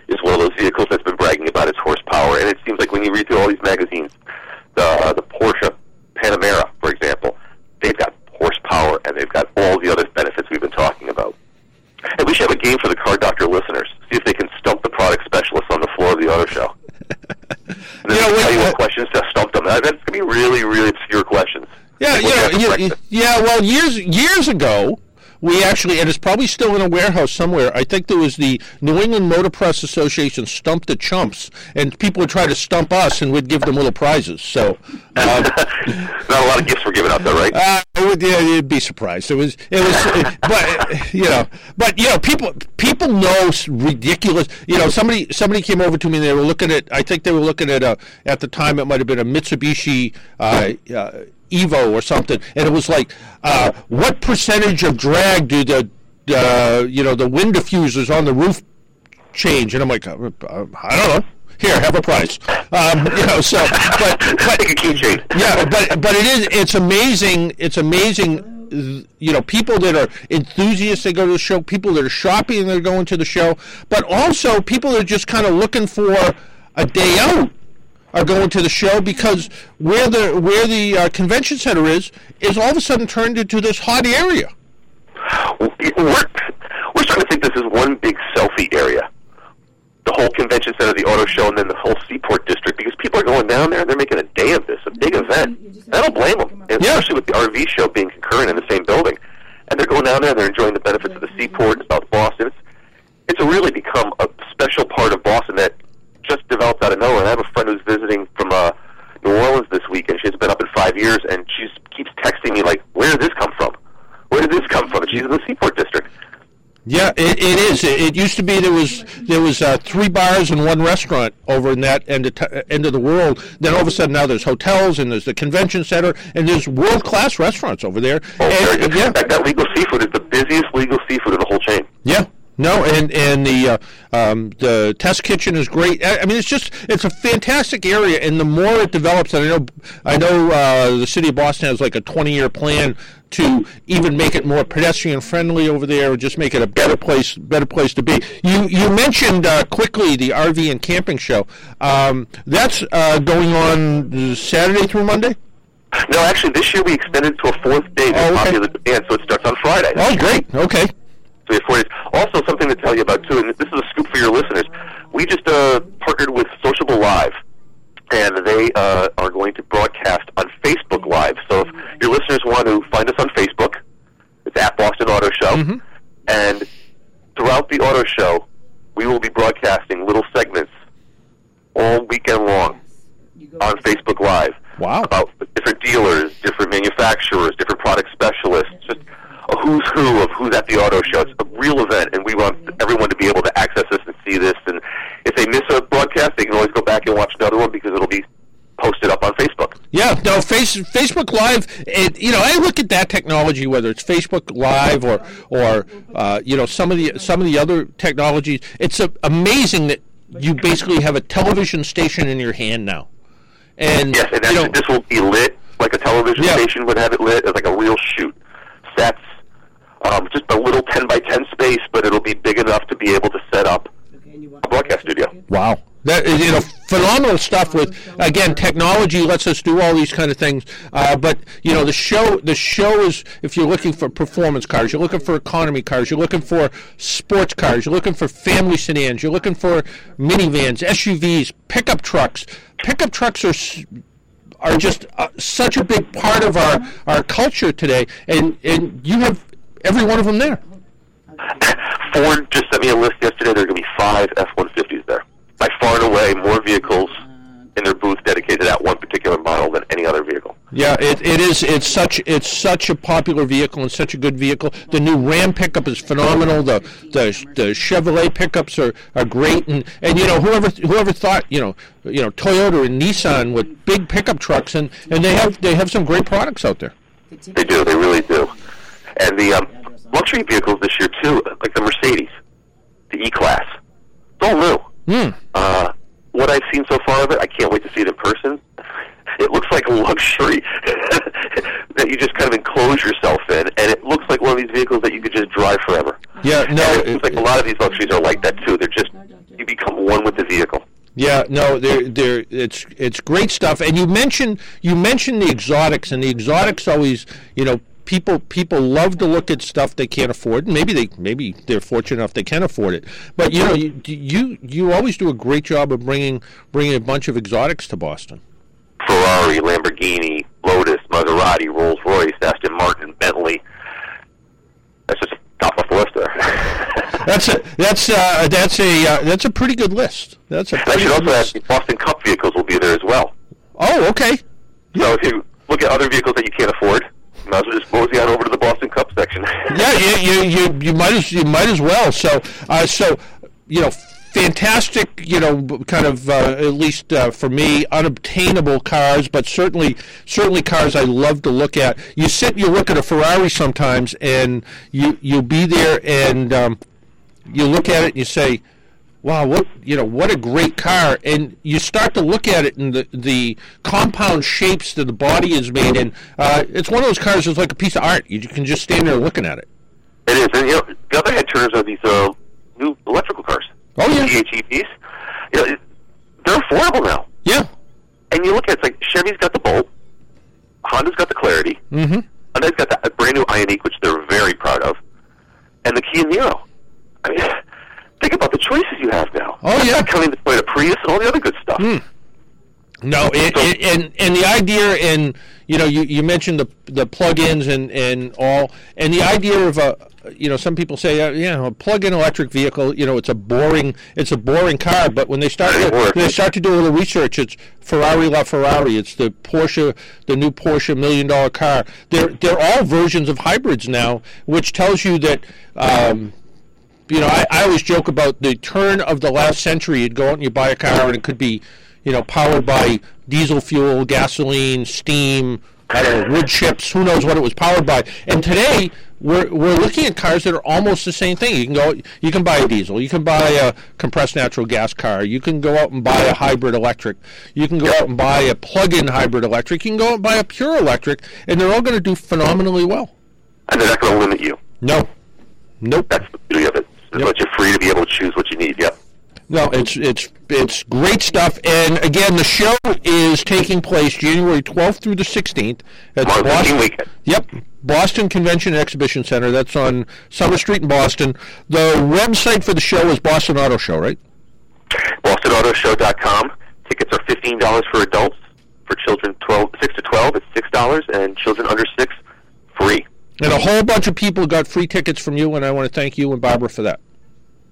is one of those vehicles that's been bragging about its horsepower. And it seems like when you read through all these magazines, the the Porsche Panamera, for example, they've got horsepower and they've got all the other benefits we've been talking about. And we should specialist on the floor of the auto show. Then you know, tell you what questions to stump them. That's gonna be really, really obscure questions. Yeah, like, you know, yeah. Well, years years ago, we actually, and it's probably still in a warehouse somewhere. I think there was the New England Motor Press Association Stump the Chumps, and people would try to stump us, and we'd give them little prizes. So, um, Not a lot of gifts were given out there, right? uh, I would, yeah, you'd be surprised. It was, it was, but you know, but you know, people people know ridiculous. You know, somebody somebody came over to me. and They were looking at. I think they were looking at a at the time it might have been a Mitsubishi. Uh, uh, Evo or something, and it was like, uh, what percentage of drag do the, uh, you know, the wind diffusers on the roof change? And I'm like, uh, uh, I don't know. Here, have a prize. Um, you know, so but but yeah, but but it is it's amazing. It's amazing. You know, people that are enthusiasts that go to the show, people that are shopping that are going to the show, but also people that are just kind of looking for a day out are going to the show because where the where the uh, convention center is is all of a sudden turned into this hot area. We're, we're starting to think this is one big selfie area. The whole convention center, the auto show, and then the whole Seaport district, because people are going down there and they're making a day of this, a big event. I don't blame them, and especially with the RV show being concurrent in the same building. And they're going down there and they're enjoying the benefits of the Seaport in South Boston. It's, it's really become a special part of Boston that just developed out of nowhere. And I have a friend who's visiting from uh, New Orleans this week, and she's been up in five years, and she keeps texting me like, "Where did this come from? Where did this come from?" And she's in the Seaport district. Yeah, it, it is. It, it used to be there was there was uh, three bars and one restaurant over in that end of t- end of the world. Then all of a sudden now there's hotels and there's the convention center and there's world class restaurants over there. Oh, And- good. In fact, that legal seafood is the busiest legal seafood in the whole chain. Yeah. No, and and the uh, um, the test kitchen is great. I, I mean, it's just it's a fantastic area, and the more it develops, and I know I know uh, the city of Boston has like a twenty year plan to even make it more pedestrian friendly over there, and just make it a better place better place to be. You you mentioned uh, quickly the RV and camping show. Um, that's uh, going on Saturday through Monday. No, actually, this year we extended to a fourth day. There's popular demand, so it starts on Friday. Oh, great. Okay. We have four days. Also, something to tell you about too, and this is a scoop for your listeners. We just uh, partnered with Sociable Live, and they uh, are going to broadcast on Facebook Live. So if your listeners want to find us on Facebook, it's at Boston Auto Show, and throughout the auto show, we will be broadcasting little segments all weekend long on Facebook Live. Wow. About different dealers, different manufacturers, different product specialists, just a who's who of who's at the auto show. It's a real event, and we want everyone to be able to access this and see this. And if they miss a broadcast, they can always go back and watch another one because it'll be posted up on Facebook. Yeah, no, face, Facebook Live. It, you know, I look at that technology, whether it's Facebook Live or or uh, you know some of the some of the other technologies. It's a, amazing that you basically have a television station in your hand now. And yes, and that's, this will be lit like a television station would have it lit as like a real shoot. Sets, um, just a little ten by ten space, but it'll be big enough to be able to set up a broadcast studio. Wow. That is, you know, phenomenal stuff. With again, technology lets us do all these kind of things. Uh, but you know, the show, the show is if you're looking for performance cars, you're looking for economy cars, you're looking for sports cars, you're looking for family sedans, you're looking for minivans, SUVs, pickup trucks. Pickup trucks are are just uh, such a big part of our our culture today, and and you have every one of them there. Ford just sent me a list yesterday. There are going to be five F-150s there. By far and away, more vehicles in their booth dedicated to that one particular model than any other vehicle. Yeah, it, it is. It's such it's such a popular vehicle and such a good vehicle. The new Ram pickup is phenomenal. The the, the Chevrolet pickups are, are great, and, and you know whoever whoever thought you know you know Toyota and Nissan with big pickup trucks and, and they have they have some great products out there. They do. They really do. And the um, luxury vehicles this year too, like the Mercedes, the E-Class, it's all new. Hmm. Uh, what I've seen so far of it, I can't wait to see it in person. It looks like a luxury that you just kind of enclose yourself in, and it looks like one of these vehicles that you could just drive forever. Yeah, no, And it seems like a lot of these luxuries are like that too. They're just you become one with the vehicle. Yeah, no, they're, they're, it's it's great stuff. And you mentioned you mentioned the exotics, and the exotics always, you know, people people love to look at stuff they can't afford. Maybe they maybe they're fortunate enough they can afford it. But you know, you you you always do a great job of bringing bringing a bunch of exotics to Boston. Ferrari, Lamborghini, Lotus, Maserati, Rolls Royce, Aston Martin, Bentley. That's just top of the list there. That's a that's uh, that's a uh, that's a pretty good list. That's a I pretty should good also add list. the Boston Cup vehicles will be there as well. Oh, okay. So if you look at other vehicles that you can't afford, might as well just mosey on over to the Boston Cup section. yeah, you, you you you might as you might as well. So uh, so you know, fantastic. You know, kind of uh, at least uh, for me, unobtainable cars, but certainly certainly cars I love to look at. You sit, you look at a Ferrari sometimes, and you you'll be there, and um, you look at it, and you say. Wow, what you know, what a great car! And you start to look at it and the the compound shapes that the body is made in. Uh, it's one of those cars that's like a piece of art. You can just stand there looking at it. It is, and you know, the other head turners are these uh, new electrical cars. Oh yeah, PHEVs. You know, they're affordable now. Yeah. And you look at it, it's like Chevy's got the Bolt, Honda's got the Clarity, Mm-hmm. Hyundai's got that brand new Ioniq, which they're very proud of, and the Kia Niro. I mean, think about the choices you have now. Oh yeah, coming to Toyota Prius and all the other good stuff. No, it, it, and and the idea, and you know, you, you mentioned the the plug-ins and and all, and the idea of a, you know, some people say, uh, you know, a plug-in electric vehicle, you know, it's a boring, it's a boring car, but when they start to, they start to do a little research, it's Ferrari LaFerrari, it's the Porsche, the new Porsche million dollar car. They're they're all versions of hybrids now, which tells you that. Um, you know, I, I always joke about the turn of the last century. You'd go out and you buy a car, and it could be, you know, powered by diesel fuel, gasoline, steam, I don't know, wood chips. Who knows what it was powered by? And today we're we're looking at cars that are almost the same thing. You can go, you can buy a diesel, you can buy a compressed natural gas car, you can go out and buy a hybrid electric, you can go out and buy a plug-in hybrid electric, you can go out and buy a pure electric, and they're all going to do phenomenally well. And they're not going to limit you. No. Nope. That's the beauty of it. It's let you free to be able to choose what you need. Yep. No, it's it's it's great stuff. And again, the show is taking place January 12th through the 16th at the Boston weekend. Yep, Boston Convention and Exhibition Center. That's on Summer Street in Boston. The website for the show is Boston Auto Show, right? BostonAutoShow.com. Tickets are fifteen dollars for adults. For children 12, 6 to twelve, it's six dollars, and children under six, free. And a whole bunch of people got free tickets from you, and I want to thank you and Barbara for that.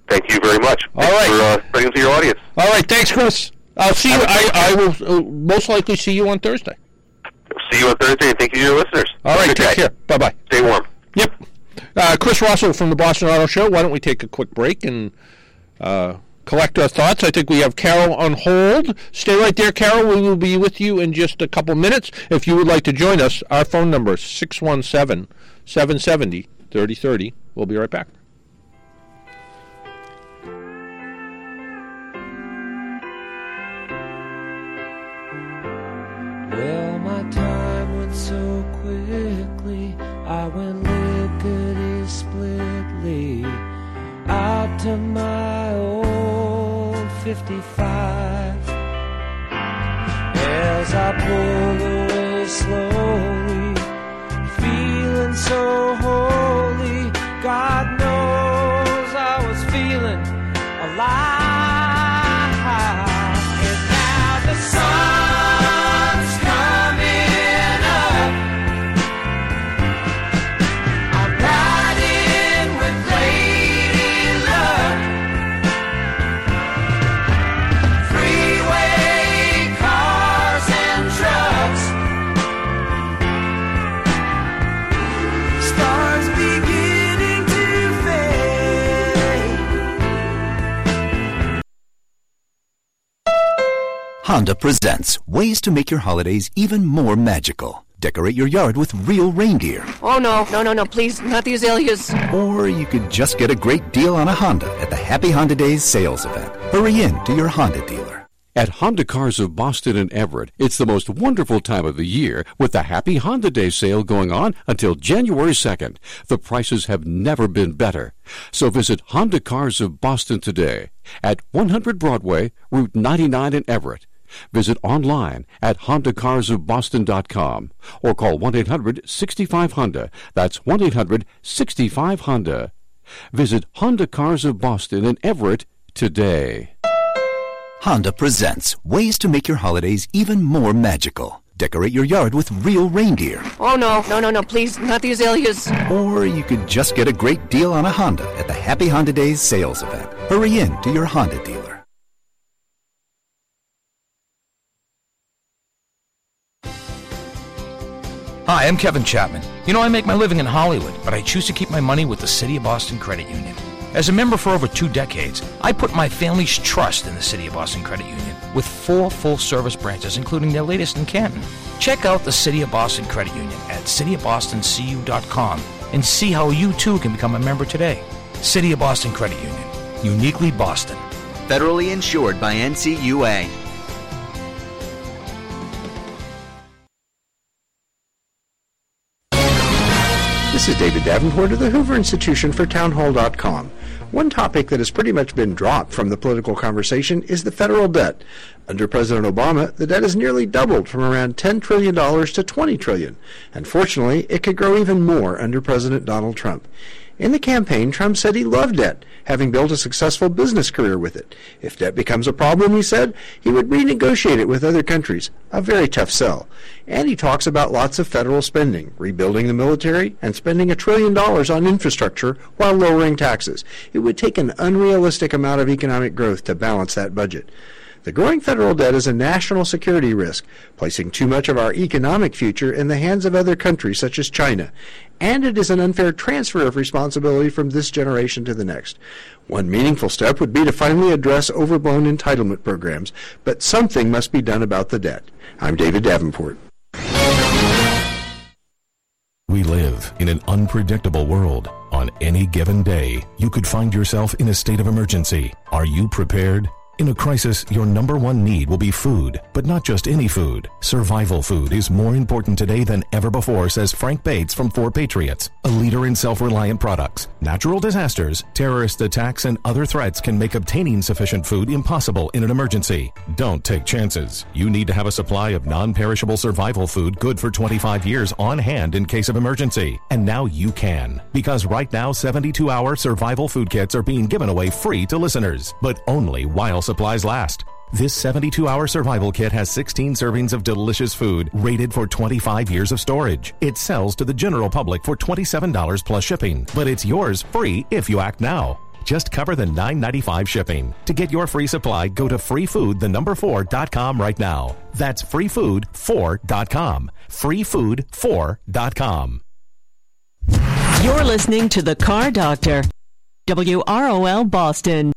Thank you very much. All right. For uh, spreading to your audience. All right, thanks, Chris. I'll see you. I, I will uh, most likely see you on Thursday. See you on Thursday, and thank you to your listeners. All right, take day. care. Bye bye. Stay warm. Yep. Uh, Chris Russell from the Boston Auto Show. Why don't we take a quick break and uh, collect our thoughts? I think we have Carol on hold. Stay right there, Carol. We will be with you in just a couple minutes. If you would like to join us, our phone number is 617 770 3030. We'll be right back. Well, my time went so quickly. I went lickety splitly out to my old 55. As I pulled away slowly, feeling so holy. God knows I was feeling alive. Honda presents ways to make your holidays even more magical. Decorate your yard with real reindeer. Oh no, no, no, no, please, not the azaleas. Or you could just get a great deal on a Honda at the Happy Honda Days sales event. Hurry in to your Honda dealer. At Honda Cars of Boston and Everett, it's the most wonderful time of the year with the Happy Honda Day sale going on until January 2nd. The prices have never been better. So visit Honda Cars of Boston today at 100 Broadway, Route 99 in Everett. Visit online at HondaCarsOfBoston.com or call 1-800-65-HONDA. That's 1-800-65-HONDA. Visit Honda Cars of Boston in Everett today. Honda presents ways to make your holidays even more magical. Decorate your yard with real reindeer. Oh, no, no, no, no, please, not the azaleas. Or you could just get a great deal on a Honda at the Happy Honda Days sales event. Hurry in to your Honda dealer. Hi, I'm Kevin Chapman. You know, I make my living in Hollywood, but I choose to keep my money with the City of Boston Credit Union. As a member for over two decades, I put my family's trust in the City of Boston Credit Union with four full service branches, including their latest in Canton. Check out the City of Boston Credit Union at cityofbostoncu.com and see how you too can become a member today. City of Boston Credit Union, uniquely Boston. Federally insured by NCUA. This is David Davenport of the Hoover Institution for Townhall.com. One topic that has pretty much been dropped from the political conversation is the federal debt. Under President Obama, the debt has nearly doubled from around $10 trillion to 20 trillion. And fortunately, it could grow even more under President Donald Trump. In the campaign, Trump said he loved debt, having built a successful business career with it. If debt becomes a problem, he said, he would renegotiate it with other countries. A very tough sell. And he talks about lots of federal spending, rebuilding the military, and spending a trillion dollars on infrastructure while lowering taxes. It would take an unrealistic amount of economic growth to balance that budget. The growing federal debt is a national security risk, placing too much of our economic future in the hands of other countries such as China. And it is an unfair transfer of responsibility from this generation to the next. One meaningful step would be to finally address overblown entitlement programs, but something must be done about the debt. I'm David Davenport. We live in an unpredictable world. On any given day, you could find yourself in a state of emergency. Are you prepared? In a crisis, your number one need will be food, but not just any food. Survival food is more important today than ever before, says Frank Bates from 4Patriots, a leader in self-reliant products. Natural disasters, terrorist attacks, and other threats can make obtaining sufficient food impossible in an emergency. Don't take chances. You need to have a supply of non-perishable survival food good for 25 years on hand in case of emergency. And now you can. Because right now, 72-hour survival food kits are being given away free to listeners, but only while supplies last. This 72 hour survival kit has 16 servings of delicious food rated for 25 years of storage. It sells to the general public for $27 plus shipping, but it's yours free if you act now. Just cover the $9.95 shipping. To get your free supply, go to freefood the number 4.com right now. That's freefood4.com. Freefood4.com. You're listening to The Car Doctor, WROL Boston.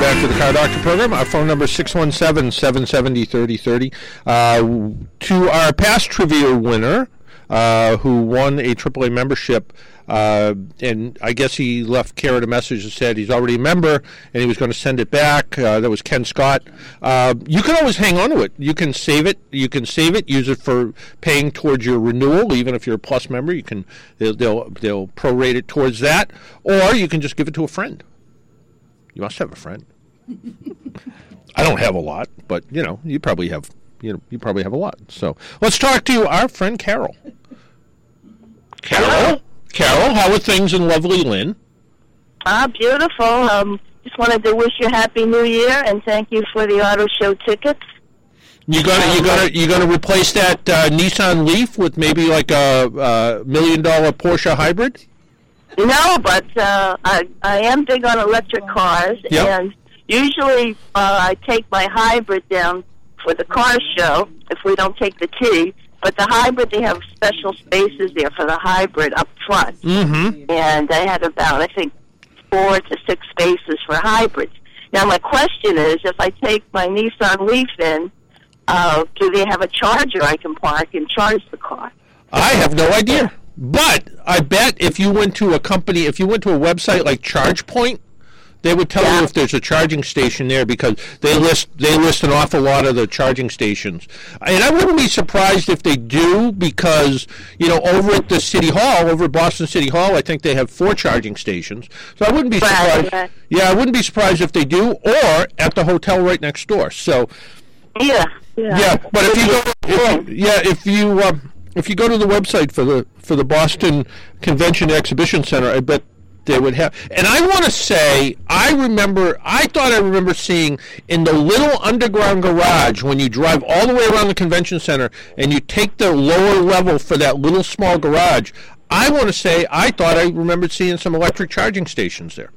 Welcome back to the Car Doctor program. Our phone number is 617-770-3030. Uh, to our past trivia winner, uh, who won a AAA membership, uh, and I guess he left Karen a message that said he's already a member and he was going to send it back. Uh, that was Ken Scott. Uh, you can always hang on to it. You can save it. You can save it. Use it for paying towards your renewal. Even if you're a Plus member, you can they'll they'll, they'll prorate it towards that, or you can just give it to a friend. You must have a friend. I don't have a lot, but you know, you probably have you know, you probably have a lot. So let's talk to our friend Carol. Carol, Carol, how are things in lovely Lynn? Ah, beautiful. Um, just wanted to wish you a happy New Year and thank you for the auto show tickets. You gonna you gonna you gonna replace that uh, Nissan Leaf with maybe like a, a million dollar Porsche hybrid? No, but uh, I I am big on electric cars, Yep. and usually uh, I take my hybrid down for the car show if we don't take the T. But the hybrid, they have special spaces there for the hybrid up front, Mm-hmm. and I have about I think four to six spaces for hybrids. Now my question is, if I take my Nissan Leaf in, uh, do they have a charger I can park and charge the car? I have no idea. But I bet if you went to a company, if you went to a website like ChargePoint, They would tell you if there's a charging station there because they list they list an awful lot of the charging stations. And I wouldn't be surprised if they do because you know over at the city hall, over at Boston City Hall, I think they have four charging stations. So I wouldn't be surprised. right. Yeah, I wouldn't be surprised if they do, or at the hotel right next door. So Yeah. Yeah. yeah, but if you go, if yeah, if you um, if you go to the website for the for the Boston Convention Exhibition Center, I bet they would have. And I want to say, I remember, I thought I remember seeing in the little underground garage when you drive all the way around the convention center and you take the lower level for that little small garage. I want to say, I thought I remembered seeing some electric charging stations there.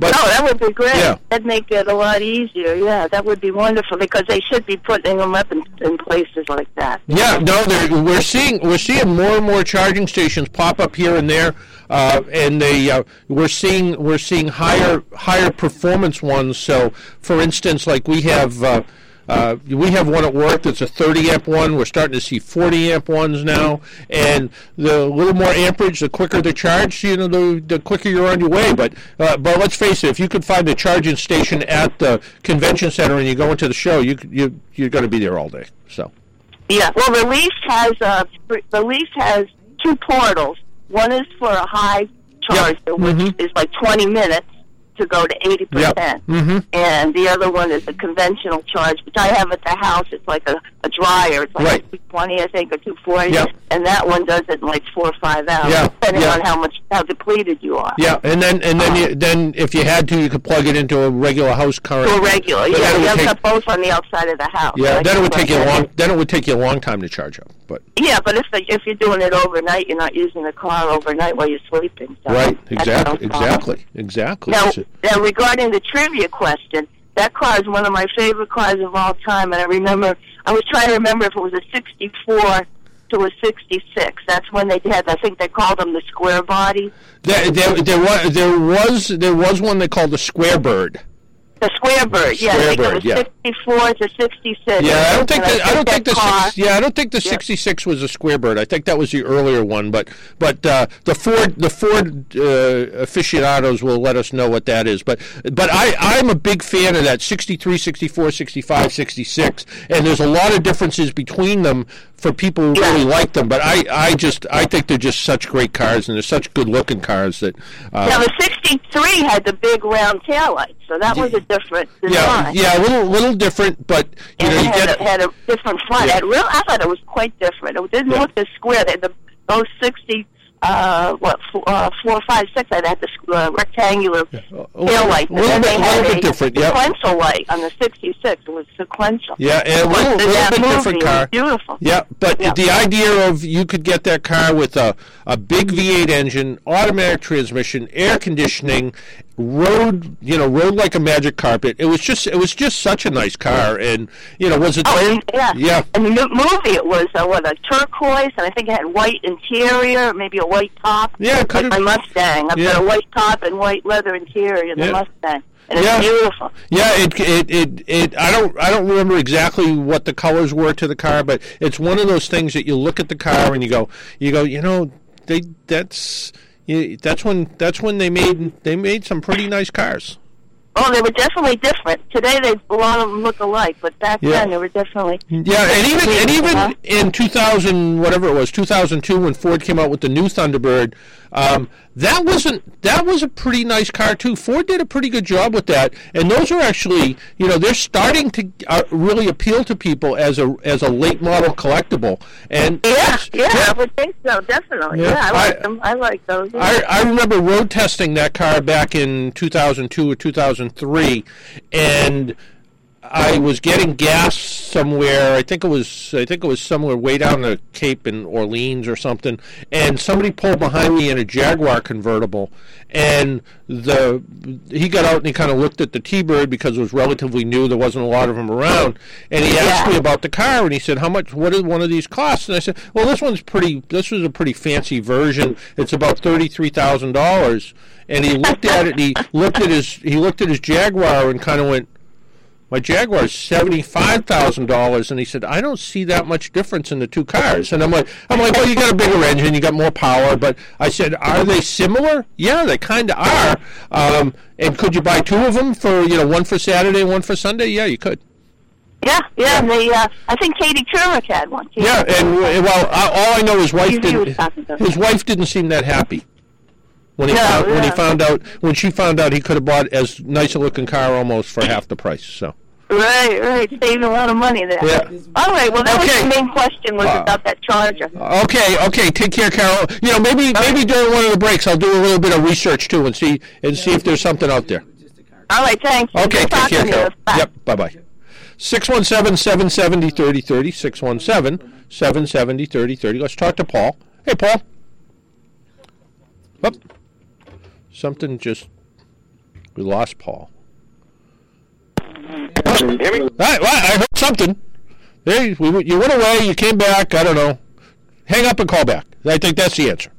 But no, that would be great. Yeah. That'd make it a lot easier. Yeah, that would be wonderful because they should be putting them up in, in places like that. Yeah, no, they're- we're seeing we're seeing more and more charging stations pop up here and there, uh, and they uh, we're seeing we're seeing higher higher performance ones. So, for instance, like we have. Uh, uh, we have one at work that's a 30 amp one. We're starting to see 40 amp ones now, and the little more amperage, the quicker the charge, you know, the, the quicker you're on your way. But uh, but let's face it, if you could find a charging station at the convention center and you go into the show, you you you're going to be there all day. So. Yeah. Well, Relief has uh, Relief has two portals. One is for a high charger, which is like 20 minutes to go to 80 percent, Mm-hmm. and the other one is a conventional charge, which I have at the house. It's like a, a dryer. It's like Right. 220, I think, or 240, Yeah. and that one does it in like four or five hours, Yeah, depending yeah. on how much how depleted you are. Yeah, and then and then you, then if you had to, you could plug it into a regular house current. To a regular, But yeah. You have take- both on the outside of the house. yeah, Like then it would take you a long. Then it would take you a long time to charge up. But Yeah, but if the, if you're doing it overnight, you're not using the car overnight while you're sleeping. So right, exactly, exactly, exactly. Now, now, regarding the trivia question, that car is one of my favorite cars of all time, and I remember I was trying to remember if it was a '64 to a '66. That's when they had, I think they called them the square body. there, there, there was there was there was one they called the Square Bird. The square bird, yeah, I think Square it was bird, yeah. 64 to 66. Yeah, I don't think that I don't think the car, six, yeah I don't think the sixty six was a Square Bird. I think that was the earlier one. But but uh, the Ford the Ford uh, aficionados will let us know what that is. But but I I'm a big fan of that 63, 64, 65, 66. and there's a lot of differences between them for people who really like them. But I I just I think they're just such great cars and they're such good looking cars that. Uh, now, the 63 had the big round taillights, so that was a different design. yeah, yeah, a little, little different, but you and know, you had, get a, had a different front. Yeah. It real, I thought it was quite different. It didn't look as square. They, the, those 60, uh, what, four, uh, four, five, six, they had the uh, rectangular tail lights. a little bit- they a had little bit a different, yeah. sequential light on the 66. It was sequential. Yeah, and a little, little bit different car. beautiful. Yeah, but the idea of you could get that car with a, a big V8 engine, automatic transmission, air conditioning, rode you know rode like a magic carpet. It was just it was just such a nice car, and you know was it? Oh, yeah. Yeah. And the movie, it was uh, what a turquoise, and I think it had white interior, maybe a white top. Yeah, it like my Mustang. I've Yeah. got a white top and white leather interior in the Yeah. Mustang, and it's Yeah. beautiful. Yeah, it, it it it I don't I don't remember exactly what the colors were to the car, but it's one of those things that you look at the car and you go you go you know they that's you, that's when that's when they made they made some pretty nice cars. Oh, they were definitely different. Today, they a lot of them look alike, but back Yeah. then they were definitely. Yeah, and even and even in 2000 whatever it was 2002 when Ford came out with the new Thunderbird, um, that wasn't that was a pretty nice car too. Ford did a pretty good job with that, and those are actually you know they're starting to uh, really appeal to people as a as a late model collectible. And Yeah, yeah, I would think so. Definitely. Yeah, Yeah, I like I- them. I like those. yeah. I, I remember road testing that car back in 2002 or 2003, and I was getting gas somewhere. I think it was I think it was somewhere way down the Cape in Orleans or something. And somebody pulled behind me in a Jaguar convertible, and the he got out and he kind of looked at the T-Bird because it was relatively new. There wasn't a lot of them around, and he asked me about the car. And he said, "How much? What did one of these cost?" And I said, "Well, this one's pretty. This was a pretty fancy version. It's about thirty three thousand dollars." And he looked at it. And he looked at his he looked at his Jaguar and kind of went my Jaguar's seventy five thousand dollars, and he said, I don't see that much difference in the two cars. And I'm like, I'm like, well, you got a bigger engine, you got more power, but I said, are they similar? Yeah, they kind of are. Um, and could you buy two of them for you know one for Saturday and one for Sunday? Yeah, you could. Yeah, yeah. They, uh, I think Katie Turek had one. Too. Yeah, and well, all I know his wife didn't. was talking to- His wife didn't seem that happy when he No, found, when he found out when she found out he could have bought as nice a looking car almost for half the price. So Right, right. Saving a lot of money there. Yeah. All right. Well, that Okay. was the main question was Uh, about that charger. okay, okay, take care, Carol. You know, maybe maybe during one of the breaks I'll do a little bit of research too and see and see if there's something out there. All right. Thanks. Okay, Good take care. Carol. Bye. Yep, bye bye. 617 770 3030. 617 770 3030. Let's talk to Paul. Hey, Paul. Up. Something just. We lost Paul. Hear me? I, I heard something. Hey, we, you went away, you came back, I don't know. Hang up and call back. I think that's the answer.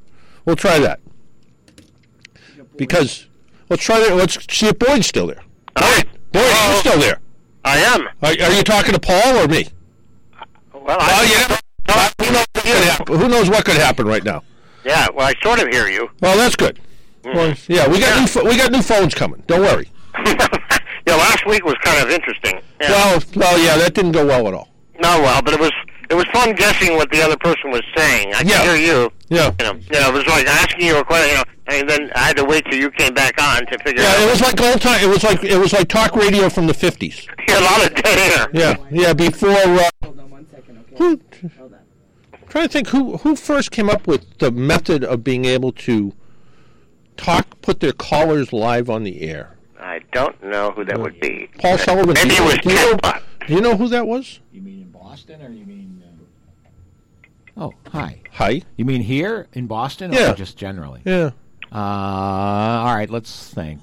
We'll try that. Because, let's try that. Let's see if Boyd's still there. Boyd, Boyd, are you still there? I am. Are, are you talking to Paul or me? Well, I, yeah. Who knows, what could happen? Who knows what could happen right now? yeah. Well, I sort of hear you. Well, that's good. Well, yeah, we got new pho- we got new phones coming. Don't worry. Yeah, last week was kind of interesting. Yeah. Well, well, yeah, that didn't go well at all. No, well, but it was it was fun guessing what the other person was saying. I Yeah. could hear you. Yeah. You know, you know, it was like asking you a question. You know, and then I had to wait till you came back on to figure out. Yeah, it was like old time. It was like it was like talk radio from the fifties. Yeah, a lot of dead air. Yeah, yeah. Before. Uh, who, trying to think who who first came up with the method of being able to talk, put their callers live on the air. I don't know who that would be. Paul Sullivan. Maybe do it you, was do you know, Tesla. do you know who that was? You mean in Boston, or you mean? Uh... Oh, hi. Hi. You mean here in Boston, Yeah. or just generally? Yeah. Uh, all right. Let's think.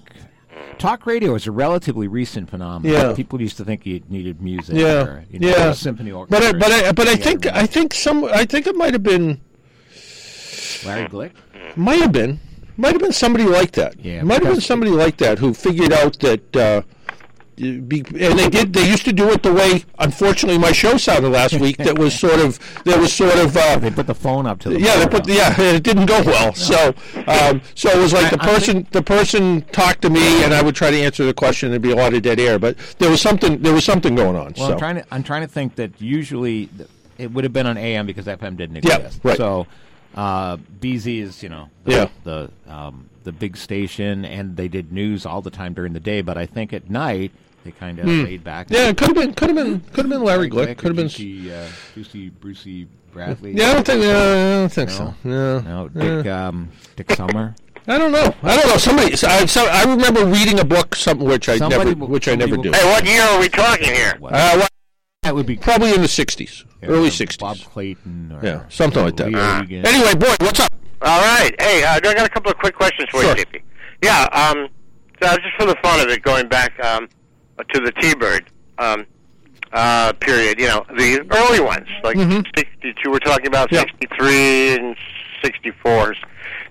Talk radio is a relatively recent phenomenon. Yeah. People used to think you needed music. Yeah, Or, you know, yeah. a symphony But orchestra. I, but I, but I Yeah, think I think some I think it might have been Larry Glick. might have been might have been somebody like that. Yeah, might have been somebody like that who figured out that. Uh, be, and they did. They used to do it the way, unfortunately, my show sounded last week. That was sort of. That was sort of. Uh, they put the phone up to the. yeah, they put. Yeah, and it didn't go well. So, um, so it was like the I- I person. The person talked to me, and I would try to answer the question. and There'd be a lot of dead air, but there was something. There was something going on. Well, so. I'm trying to. I'm trying to think that usually it would have been on AM because FM didn't exist. Yeah, right. So uh, BZ is you know the, Yeah. the um, the big station, and they did news all the time during the day. But I think at night they kind of Hmm. laid back. Yeah, it could have been. Could have been. Could have been Larry Glick. Glick, Could have been. Juicy, uh, Juicy Brucey Bradley. Yeah, I don't think. Uh, I don't think No? so. No. No, Dick um, Dick Summer. I don't know. I don't know. Somebody. so I, so I remember reading a book, something which I Somebody never, will- which I never do. Hey, what year are we talking here? Uh, well, That would be probably in the '60s, early '60s. Bob Clayton. Or Yeah, something like that. Leo Egan. Anyway, Boyd, what's up? All right. Hey, uh, I got a couple of quick questions for Sure. you, JP. Yeah. Um, so just for the fun of it, going back um, to the T-Bird um, uh, period, you know, the early ones, like Mhm. 62, we're talking about Yeah. 63 and 64s.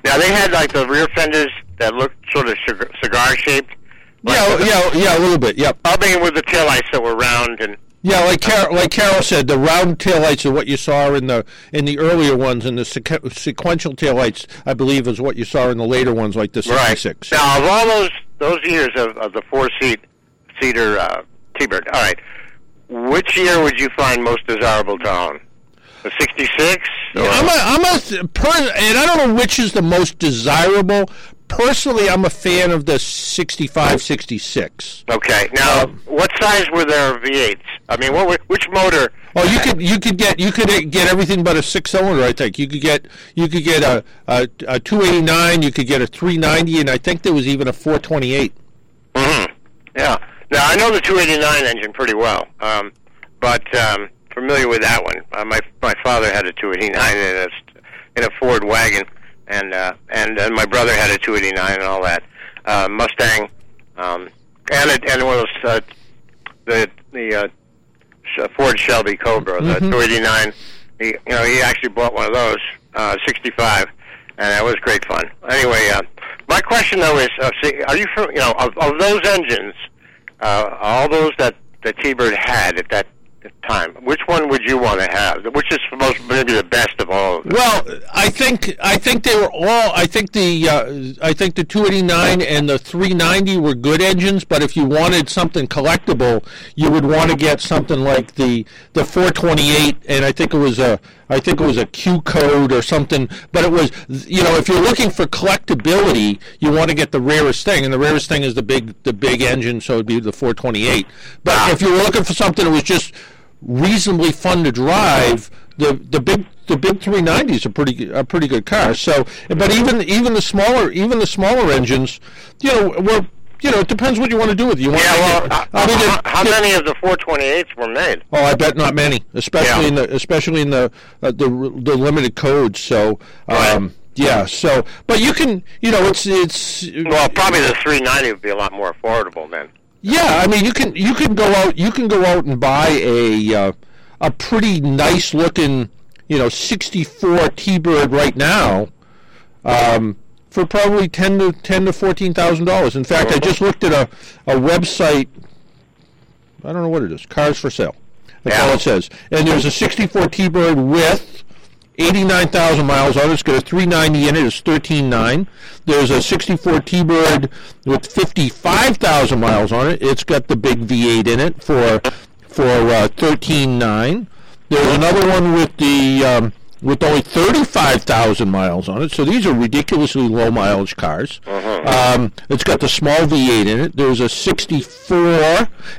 Now, they had, like, the rear fenders that looked sort of cigar shaped. Yeah, yeah, yeah, a little bit. Yep. I'll begin with the taillights that were round and Yeah, like Car- like Carol said, the round taillights are what you saw in the in the earlier ones, and the sequ- sequential taillights, I believe, is what you saw in the later ones, like the '66. Now, of all those those years of, of the four seat seater uh, T-Bird, all right, which year would you find most desirable to own? The '66? Yeah, I'm a, I'm a per, and I don't know which is the most desirable. Personally, I'm a fan of the 65, 66. Okay. Now, what size were their V8s? I mean, what were- which motor? Oh, you could you could get you could get everything but a six cylinder. I think you could get you could get a a, a 289. You could get a 390, and I think there was even a 428. hmm Yeah. Now I know the 289 engine pretty well, um, but um, familiar with that one. Uh, my my father had a 289 in a in a Ford wagon, and uh, and and my brother had a 289 and all that uh, Mustang, um, and it, and one of those uh, the the uh, Ford Shelby Cobra, the Mhm. 289. He you know he actually bought one of those, uh, 65, and that was great fun. Anyway, uh, my question though is, uh, see, are you fam- you know of, of those engines, uh, all those that that T-Bird had at that time, which one would you want to have? Which is most maybe the best of all? Of? Well, I think I think they were all. I think the uh, I think the 289 and the 390 were good engines. But if you wanted something collectible, you would want to get something like the the 428, and I think it was a I think it was a Q code or something. But it was you know if you're looking for collectability, you want to get the rarest thing, and the rarest thing is the big the big engine, so it'd be the 428. But if you were looking for something that was just reasonably fun to drive, the the big the big 390s are pretty a pretty good car. So, but even even the smaller even the smaller engines, you know, were you know, it depends what you want to do with it. You want yeah, to well, it- uh, I mean, how, it- how it- many of the 428s were made? Oh, I bet not many, especially Yeah. in the especially in the uh, the the limited codes. So, um, yeah. So, but you can, you know, it's it's Well, probably the 390 would be a lot more affordable then. Yeah. I mean, you can you can go out you can go out and buy a uh, a pretty nice looking, you know, 64 T-Bird right now. Um, for probably ten to ten to fourteen thousand dollars. In fact, I just looked at a, a website. I don't know what it is. Cars for sale. That's all it says. And there's a '64 T-Bird with 89,000 miles on it. It's got a 390 in it. It's 13.9. There's a 64 T-Bird with 55,000 miles on it. It's got the big V8 in it for for uh, 13.9. There's another one with the um, with only 35,000 miles on it. So these are ridiculously low mileage cars. Um, it's got the small V8 in it. There's a 64,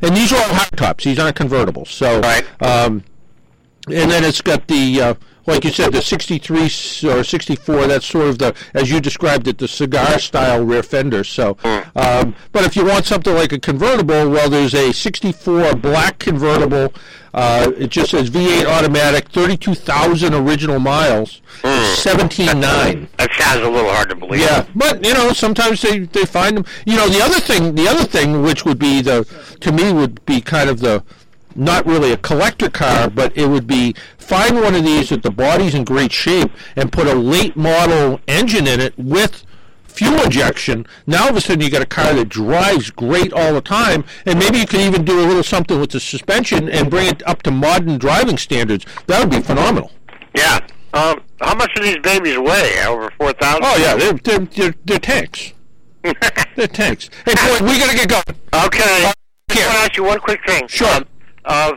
and these are all hardtops. These aren't convertibles. So, um, and then it's got the uh, like you said, the 63 or 64. That's sort of the, as you described it, the cigar style rear fender. So, um, but if you want something like a convertible, well, there's a 64 black convertible. Uh, it just says V8 automatic, 32,000 original miles, 17.9. That sounds a little hard to believe. Yeah, but you know, sometimes they, they find them. You know, the other thing, the other thing, which would be the, to me, would be kind of the, not really a collector car, but it would be find one of these that the body's in great shape and put a late model engine in it with fuel injection. Now all of a sudden you got a car that drives great all the time, and maybe you can even do a little something with the suspension and bring it up to modern driving standards. That would be phenomenal. Yeah. Um, how much do these babies weigh? Over 4,000? Oh yeah, they're they're they're, they're tanks. they're tanks. Hey, Boyd, we gotta get going. Okay. I want to ask you one quick thing. Sure. Um, uh,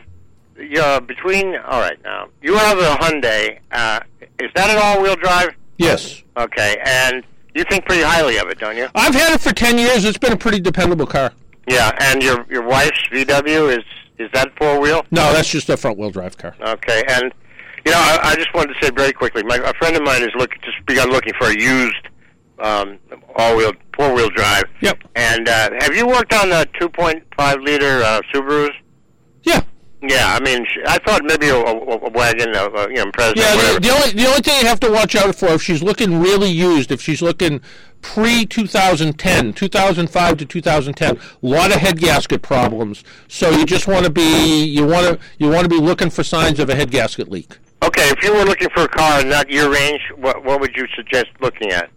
yeah, between, all right, now, you have a Hyundai. Uh, is that an all-wheel drive? Yes. Okay, and you think pretty highly of it, don't you? I've had it for ten years. It's been a pretty dependable car. Yeah, and your your wife's VW is is that four wheel? No, that's just a front wheel drive car. Okay, and you know, I, I just wanted to say very quickly, my a friend of mine has look just begun looking for a used um, all wheel four wheel drive. Yep. And uh, have you worked on the two point five liter uh, Subarus? Yeah. Yeah, I mean, I thought maybe a, a, a wagon, a, a, uh, you know, President. Yeah, whatever. the, the only the only thing you have to watch out for if she's looking really used, if she's looking pre 2010, 2005 to 2010, a lot of head gasket problems. So you just want to be you want to you want to be looking for signs of a head gasket leak. Okay, if you were looking for a car in that year range, what what would you suggest looking at?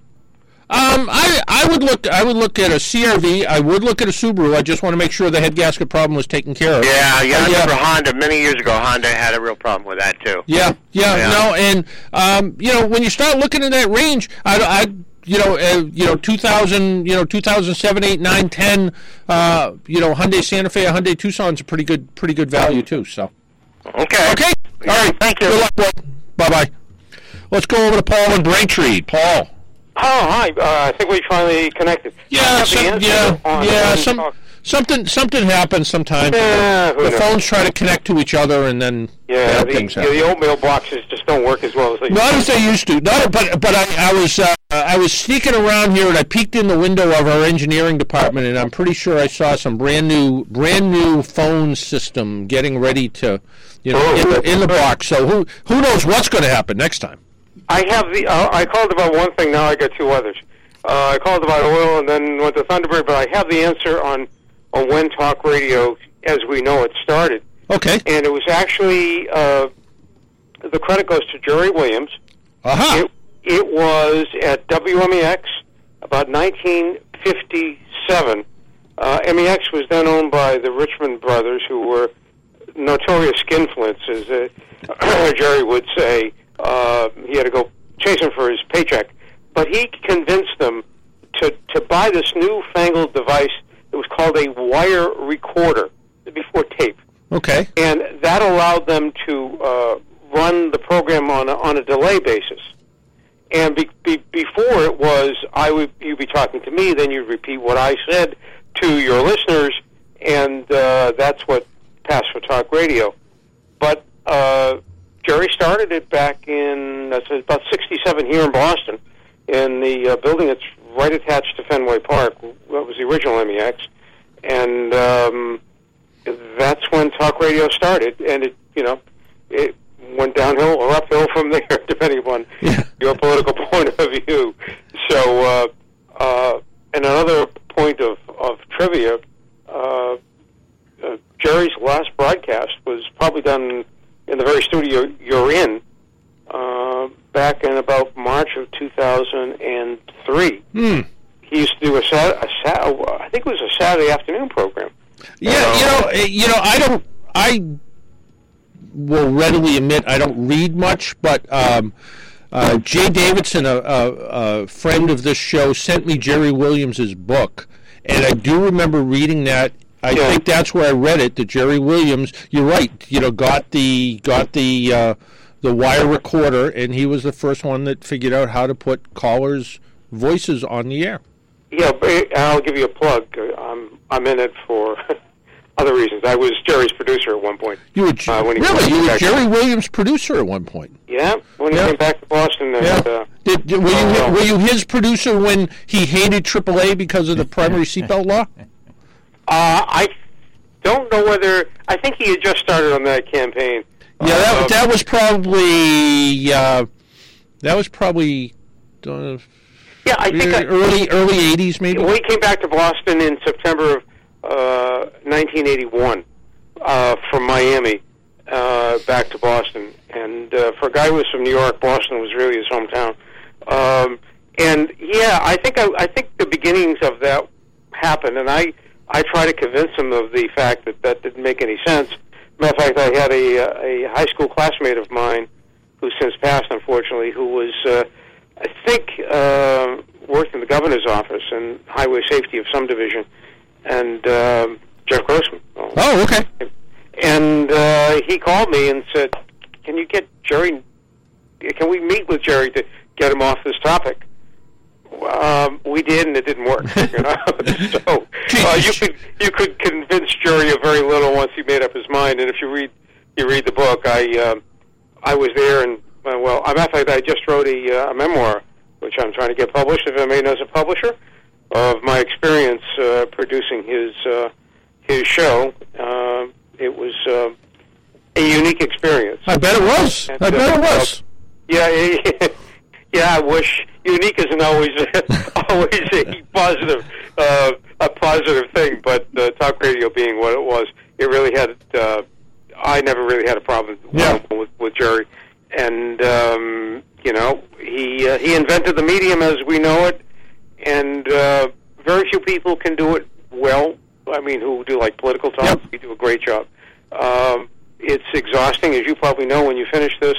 Um, I I would look I would look at a CRV. I would look at a Subaru. I just want to make sure the head gasket problem was taken care of. Yeah, yeah, Uh, I remember Honda many years ago. Honda had a real problem with that too. Yeah, yeah, Yeah. no, and um, you know when you start looking in that range, I, I you know, uh, you know, 2000, you know, 2007, 8, 9, 10, uh, you know, Hyundai Santa Fe, Hyundai Tucson's a pretty good, pretty good value too. So, okay, okay, all right, thank you. Good luck, bye bye. Let's go over to Paul and Braintree. Paul. Oh, hi. Uh, I think we finally connected. Yeah, some, yeah, yeah. Some something something happens sometimes. Yeah, the phones try to connect to each other, and then Yeah, the, things happen. the oatmeal boxes just don't work as well as they Not as they used to. Not, but but I, I was uh, I was sneaking around here and I peeked in the window of our engineering department and I'm pretty sure I saw some brand new brand new phone system getting ready to, you know, in the, in the box. So who who knows what's going to happen next time? I have the. Uh, I called about one thing. Now I got two others. Uh, I called about oil and then went to Thunderbird, but I have the answer on on when talk radio, as we know it, started. Okay. And it was actually uh, the credit goes to Jerry Williams. Uh-huh. It, it was at WMEX about 1957 Uh, MEX was then owned by the Richmond brothers, who were notorious skinflints, as uh, Jerry would say. Uh, he had to go chasing for his paycheck, but he convinced them to to buy this newfangled device that was called a wire recorder before tape, Okay. and that allowed them to uh, run the program on a, on a delay basis. And be, be, before it was, I would you'd be talking to me, then you'd repeat what I said to your listeners, and uh, that's what passed for talk radio. But uh, Jerry started it back in that's about '67 here in Boston, in the uh, building that's right attached to Fenway Park. That was the original MEX, and um, that's when talk radio started. And it, you know, it went downhill or uphill from there, depending upon your political point of view. So, uh, uh, and another point of, of trivia, uh, uh, Jerry's last broadcast was probably done in the very studio you're in, uh, back in about March of 2003. Hmm. He used to do a, Sat- a Sat- I think it was a Saturday afternoon program. Yeah, you know, eh, you know, I don't, I will readily admit I don't read much, but um, uh, Jay Davidson, a, a, a friend of this show, sent me Jerry Williams's book, and I do remember reading that. I think that's where I read it. That Jerry Williams, you're right, you know, got the got the uh, the wire recorder, and he was the first one that figured out how to put callers' voices on the air. Yeah, I'll give you a plug. Uh, I'm I'm in it for other reasons. I was Jerry's producer at one point. You were uh, when he really you were Jerry Williams' producer at one point. Yeah, when he Yeah. came back to Boston. And, uh, Did, did- were you were you his producer when he hated AAA because of the primary seatbelt law? Uh, I don't know whether I think he had just started on that campaign. Yeah, that, Um, that was probably uh, that was probably uh, yeah, I think I, early early '80s maybe. we came back to Boston in September of uh, 1981 uh, from Miami uh, back to Boston, and uh, for a guy who was from New York, Boston was really his hometown. Um, and yeah, I think I, I think the beginnings of that happened, and I I try to convince him of the fact that that didn't make any sense. Matter of fact, I had a uh, a high school classmate of mine who's since passed, unfortunately, who was uh, I think uh, worked in the governor's office in highway safety of some division, and um, Jeff Grossman. Oh, okay. And uh, he called me and said, "Can you get Jerry? Can we meet with Jerry to get him off this topic?" Um, we did, and it didn't work. You know, so uh, you could you could convince Jerry of very little once he made up his mind. And if you read you read the book, I um, I was there, and uh, well, a matter of fact, I just wrote a, uh, a memoir which I'm trying to get published. If anybody knows a publisher of my experience uh, producing his uh, his show, uh, it was uh, a unique experience. I bet it was. I bet it was. Yeah, yeah, yeah. I wish unique isn't always always a positive uh, a positive thing, but uh, talk radio being what it was, it really had. Uh, I never really had a problem with, with Jerry, and um, you know he uh, he invented the medium as we know it, and uh, very few people can do it well. I mean, who do like political talk? We do a great job. Um, it's exhausting, as you probably know. When you finish this,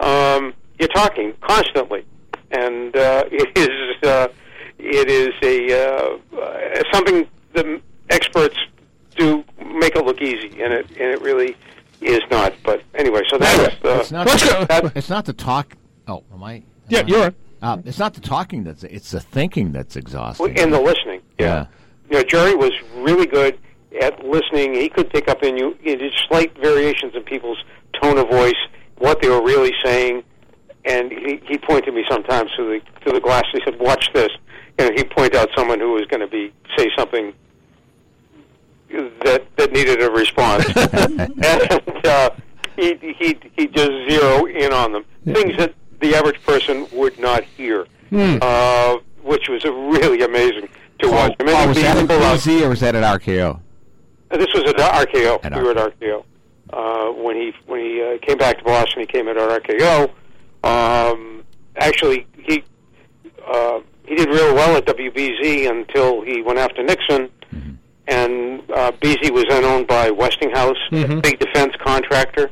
um, you're talking constantly, and uh, it is uh, it is a uh, uh, something the experts do make it look easy, and it and it really is not. But anyway, so that's uh, it's not. The, it's not the talk. Oh, am I? Yeah, you're. Uh, it's not the talking that's. It's the thinking that's exhausting. and the listening. yeah. You know, Jerry was really good at listening. He could pick up in you in slight variations in people's tone of voice, what they were really saying, and he he pointed me sometimes to the to the glass. And He said, "Watch this," and he'd point out someone who was going to be say something that that needed a response, and uh, he he he just zero in on them things that the average person would not hear, Hmm. uh, which was really amazing to watch. I mean, Oh, was that at or was that at RKO? This was at RKO. At we were at RKO uh, when he when he uh, came back to Boston. He came at our RKO. Um, actually, he uh, he did real well at WBZ until he went after Nixon, and uh, Beasy was then owned by Westinghouse, Mhm. big defense contractor.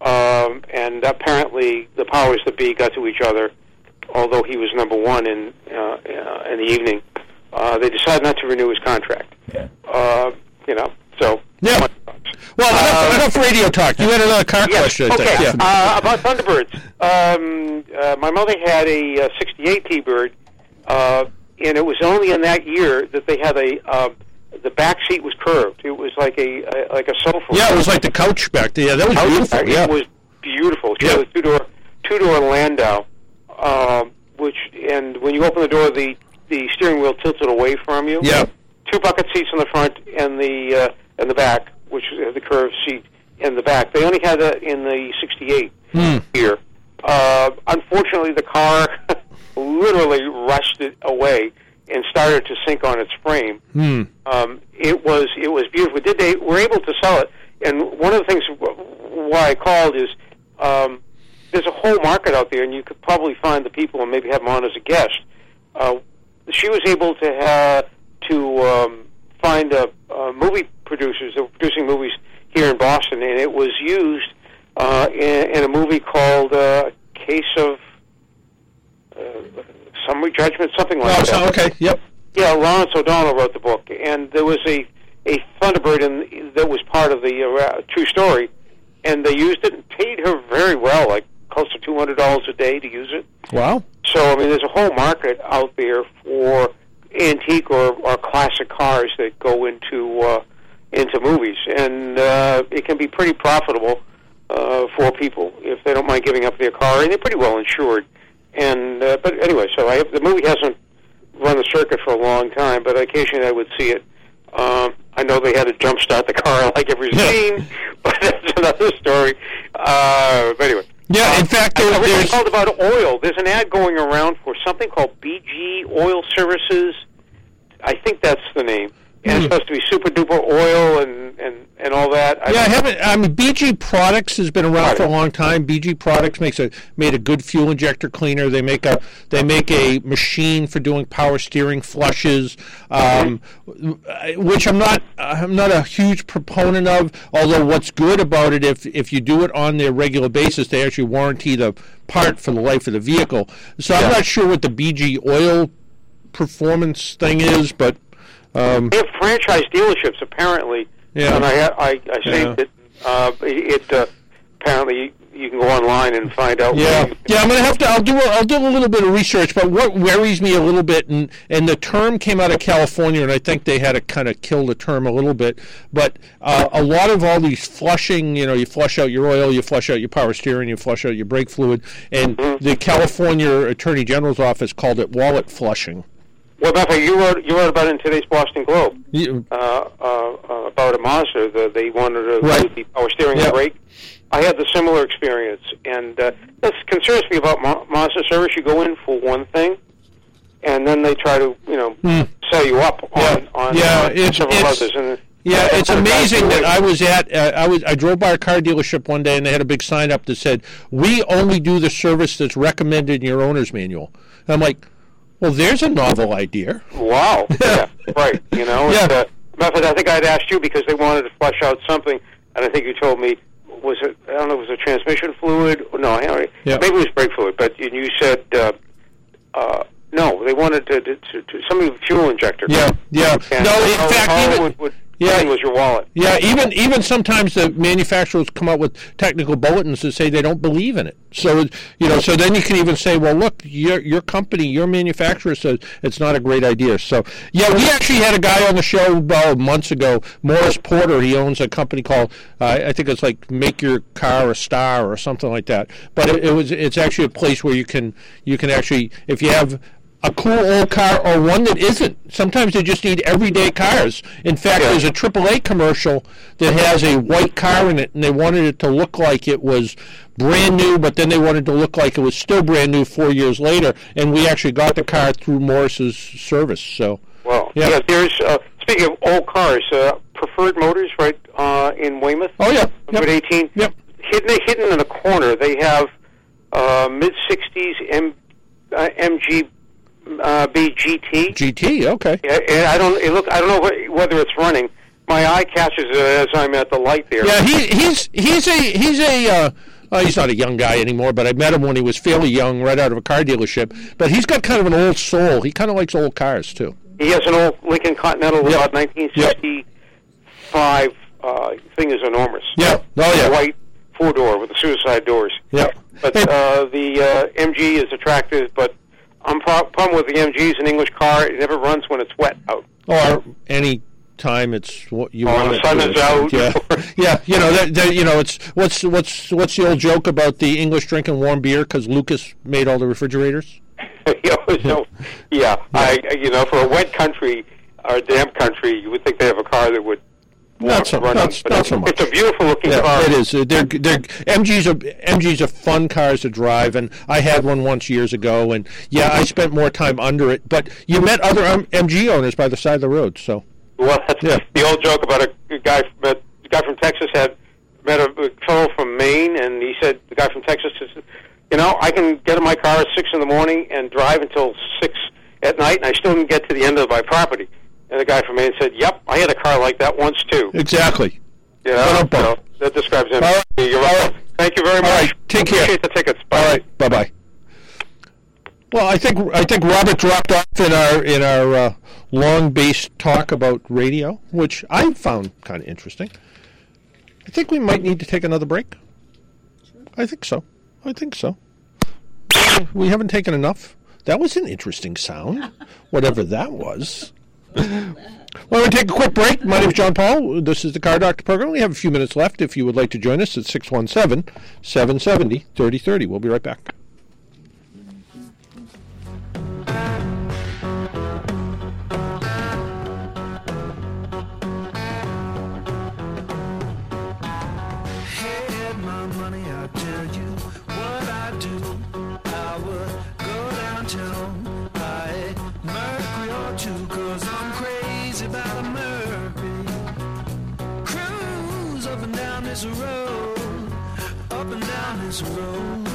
Um, and apparently, the powers that be got to each other. Although he was number one in uh, uh, in the evening, uh, they decided not to renew his contract. Yeah. Uh, you know, so yeah. Well, enough, enough radio talk. You had another car question. I Okay. Yeah. uh, about Thunderbirds. Um, uh, my mother had a uh, 68 T-Bird, uh, and it was only in that year that they had a uh, the back seat was curved. It was like a, a like a sofa. yeah, it was like the couch back there. Yeah, that was Couch beautiful. back. Yeah. It was beautiful. She had a two door two door Landau, um, which and when you open the door, the the steering wheel tilted away from you. Yeah. Two bucket seats in the front and the and the back, which is the curved seat in the back. They only had that in the '68 Hmm. here. Uh, unfortunately, the car literally rushed it away and started to sink on its frame. Hmm. Um, it was it was beautiful. Did they were able to sell it? And one of the things why I called is um, there's a whole market out there, and you could probably find the people and maybe have them on as a guest. Uh, she was able to have to um, find uh, uh, movie producers that were producing movies here in Boston, and it was used uh, in, in a movie called uh, Case of uh, Summary Judgment, something like Oh, that. so- okay. Yep. Yeah, Lawrence O'Donnell wrote the book, and there was a a Thunderbird in, that was part of the uh, true story, and they used it and paid her very well, like close to two hundred dollars a day to use it. Wow. So I mean, there's a whole market out there for antique or, or classic cars that go into uh, into movies, and uh, it can be pretty profitable uh, for people if they don't mind giving up their car, and they're pretty well insured. And uh, but anyway, so I have, the movie hasn't run the circuit for a long time, but occasionally I would see it. Um, I know they had to jumpstart the car like every scene, but that's another story. Uh, but anyway. Yeah, um, in fact, I, there- I was there's- called about oil. There's an ad going around for something called BG Oil Services. I think that's the name. And it's supposed to be super duper oil and, and, and all that. Yeah, I haven't. I mean, BG Products has been around for a long time. BG Products makes a made a good fuel injector cleaner. They make a they make a machine for doing power steering flushes, um, which I'm not I'm not a huge proponent of. Although what's good about it, if if you do it on their regular basis, they actually warranty the part for the life of the vehicle. So I'm not sure what the BG oil performance thing is, but. Um, They have franchise dealerships apparently. Yeah. And I I, I saved Yeah. it. Uh, it uh, apparently you can go online and find out. Yeah, yeah. I'm gonna have to. I'll do. A, I'll do a little bit of research. But what worries me a little bit, and and the term came out of California, and I think they had to kind of kill the term a little bit. But uh, a lot of all these flushing, you know, you flush out your oil, you flush out your power steering, you flush out your brake fluid, and Mm-hmm. the California Attorney General's office called it wallet flushing. Well, fact, you wrote you wrote about it in today's Boston Globe. You, uh, uh, uh, about a Mazda. The, they wanted to Right. do the power steering Yeah. brake. I had the similar experience, and uh, that concerns me about Ma- Mazda service. You go in for one thing, and then they try to you know Hmm. sell you up on on Yeah, uh, it's- several it's- others. And Yeah, it's not a bad amazing that. I was at. Uh, I was. I drove by a car dealership one day, and they had a big sign up that said, "We only do the service that's recommended in your owner's manual." And I'm like, "Well, there's a novel idea." Wow. yeah. Right. You know. Yeah. And, uh, matter of fact, I think I'd asked you because they wanted to flush out something, and I think you told me was it? I don't know. Was it transmission fluid? No, I don't- Yeah. maybe it was brake fluid. But you you said uh, uh, no. They wanted to, to, to, to something with fuel injector. Yeah, yeah. And No, in fact, even- would, would Yeah. was your wallet. Yeah, even even sometimes the manufacturers come out with technical bulletins that say they don't believe in it. So you know, so then you can even say, well, look, your your company, your manufacturer says it's not a great idea. So yeah, we actually had a guy on the show uh, months ago, Morris Porter. He owns a company called uh, I think it's like Make Your Car a Star or something like that. But it, it was it's actually a place where you can you can actually if you have a cool old car or one that isn't. Sometimes they just need everyday cars. In fact, there's a AAA commercial that has a white car in it, and they wanted it to look like it was brand new, but then they wanted to look like it was still brand new four years later. And we actually got the car through Morris's service. So Well, Yeah. yeah. there's uh, speaking of old cars, uh, Preferred Motors, right uh, in Weymouth. Oh yeah, Route 18. Yep. Hidden hidden in a corner, they have uh, mid 60s M, uh, MG uh, be GT. GT, okay. Yeah, and I don't. It look. I don't know wh- whether it's running. My eye catches it as I'm at the light there. Yeah, he, he's he's a he's a uh, uh, he's not a young guy anymore, but I met him when he was fairly young, right out of a car dealership. But he's got kind of an old soul. He kind of likes old cars too. He has an old Lincoln Continental, about 1965. Uh, thing is enormous. Yeah. Oh yeah. white four door with the suicide doors. Yeah. But uh, the uh, MG is attractive, but I'm problem with the MG is an English car. It never runs when it's wet out. Or any time it's what you Oh, want. the sun to. is out. Yeah, yeah. You know that, that. You know it's what's what's what's the old joke about the English drinking warm beer because Lucas made all the refrigerators. you know, so, yeah, I you know for a wet country or a damp country, you would think they have a car that would Not so, run not, not it's, so much. it's a beautiful looking Yeah, car. it is. They're, they're MGs are MGs are fun cars to drive, and I had one once years ago, and yeah, I spent more time under it. But you met other MG owners by the side of the road, so Well, that's yeah. the old joke about a, a guy met the guy from Texas had met a, a fellow from Maine, and he said the guy from Texas says, you know, I can get in my car at six in the morning and drive until six at night, and I still can get to the end of my property. And the guy from Maine said, "Yep, I had a car like that once too." exactly. You know, so that describes him. You're welcome. Thank you very much. take care. Appreciate the tickets. Bye. All right, bye bye. Well, I think I think Robert dropped off in our in our uh, long based talk about radio, which I found kind of interesting. I think we might need to take another break. I think so. I think so. We haven't taken enough. That was an interesting sound, whatever that was. Well, we take a quick break. My name is John Paul. This is the Car Doctor program. We have a few minutes left. If you would like to join us at 617 770 3030. We'll be right back. Up and down this road, up and down this road.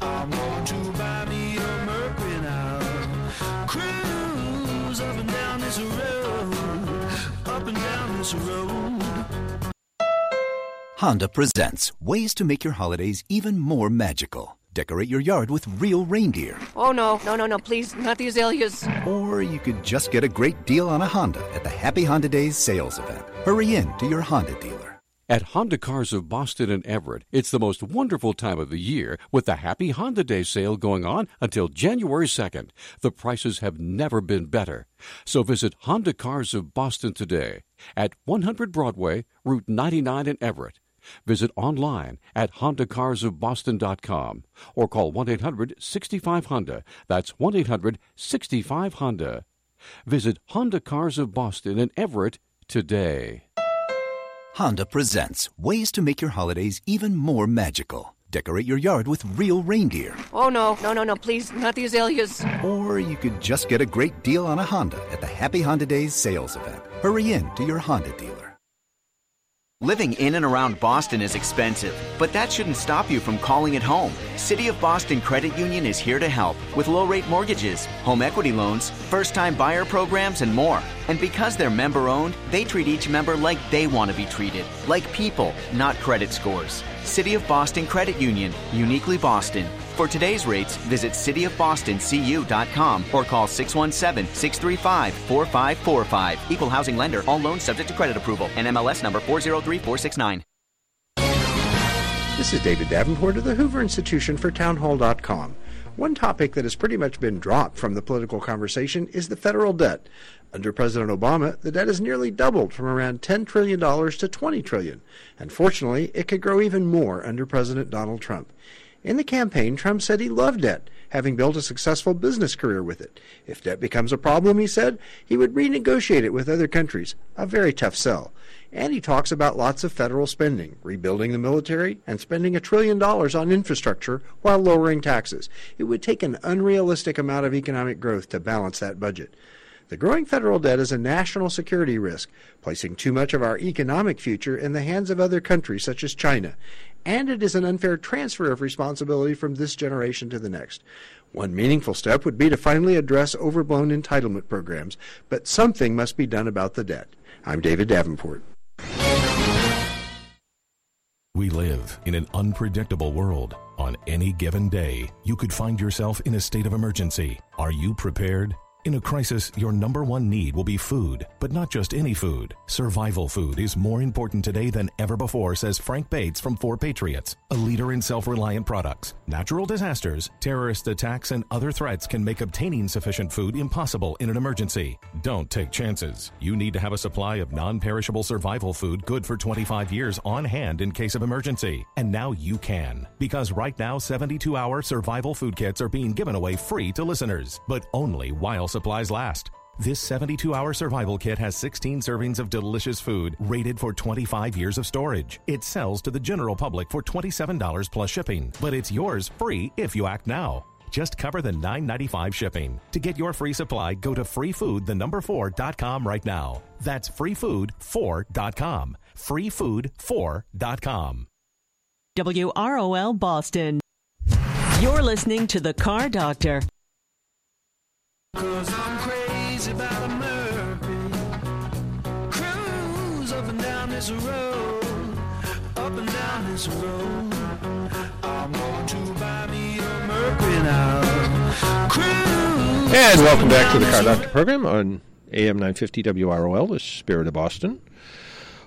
I'm going to buy me a Mercury now. Cruise up and down this road, up and down this road. Honda presents ways to make your holidays even more magical. Decorate your yard with real reindeer. Oh, no, no, no, no, please, not the azaleas. Or you could just get a great deal on a Honda at the Happy Honda Days sales event. Hurry in to your Honda dealer. At Honda Cars of Boston and Everett, it's the most wonderful time of the year with the Happy Honda Day sale going on until January 2nd. The prices have never been better. So visit Honda Cars of Boston today at 100 Broadway, Route 99 in Everett. Visit online at HondaCarsOfBoston.com or call 1 800 65 Honda. That's 1 800 65 Honda. Visit Honda Cars of Boston and Everett today. Honda presents ways to make your holidays even more magical. Decorate your yard with real reindeer. Oh, no, no, no, no, please, not the azaleas. Or you could just get a great deal on a Honda at the Happy Honda Days sales event. Hurry in to your Honda dealer. Living in and around Boston is expensive, but that shouldn't stop you from calling it home. City of Boston Credit Union is here to help with low rate mortgages, home equity loans, first time buyer programs, and more. And because they're member owned, they treat each member like they want to be treated, like people, not credit scores. City of Boston Credit Union, uniquely Boston. For today's rates, visit cityofbostoncu.com or call 617-635-4545. Equal housing lender. All loans subject to credit approval. NMLS number 403469. This is David Davenport of the Hoover Institution for Townhall.com. One topic that has pretty much been dropped from the political conversation is the federal debt. Under President Obama, the debt has nearly doubled from around $10 trillion to 20 trillion. And fortunately, it could grow even more under President Donald Trump. In the campaign, Trump said he loved debt, having built a successful business career with it. If debt becomes a problem, he said, he would renegotiate it with other countries. A very tough sell. And he talks about lots of federal spending, rebuilding the military, and spending a trillion dollars on infrastructure while lowering taxes. It would take an unrealistic amount of economic growth to balance that budget. The growing federal debt is a national security risk, placing too much of our economic future in the hands of other countries such as China. And it is an unfair transfer of responsibility from this generation to the next. One meaningful step would be to finally address overblown entitlement programs, but something must be done about the debt. I'm David Davenport. We live in an unpredictable world. On any given day, you could find yourself in a state of emergency. Are you prepared? In a crisis, your number one need will be food, but not just any food. Survival food is more important today than ever before, says Frank Bates from 4Patriots, a leader in self reliant products. Natural disasters, terrorist attacks, and other threats can make obtaining sufficient food impossible in an emergency. Don't take chances. You need to have a supply of non perishable survival food good for 25 years on hand in case of emergency. And now you can. Because right now, 72 hour survival food kits are being given away free to listeners, but only while supplies last. This 72 hour survival kit has 16 servings of delicious food rated for 25 years of storage. It sells to the general public for $27 plus shipping, but it's yours free if you act now. Just cover the $9.95 shipping. To get your free supply, go to freefood the number 4.com right now. That's freefood4.com. Freefood4.com. WROL Boston. You're listening to The Car Doctor. Cause I'm crazy about a Mercury. Cruise up and down this road. Up and down this road. I'm going to buy me a Mercury now. Cruise. And welcome back to the Car Doctor program on AM 950 WROL, the Spirit of Boston.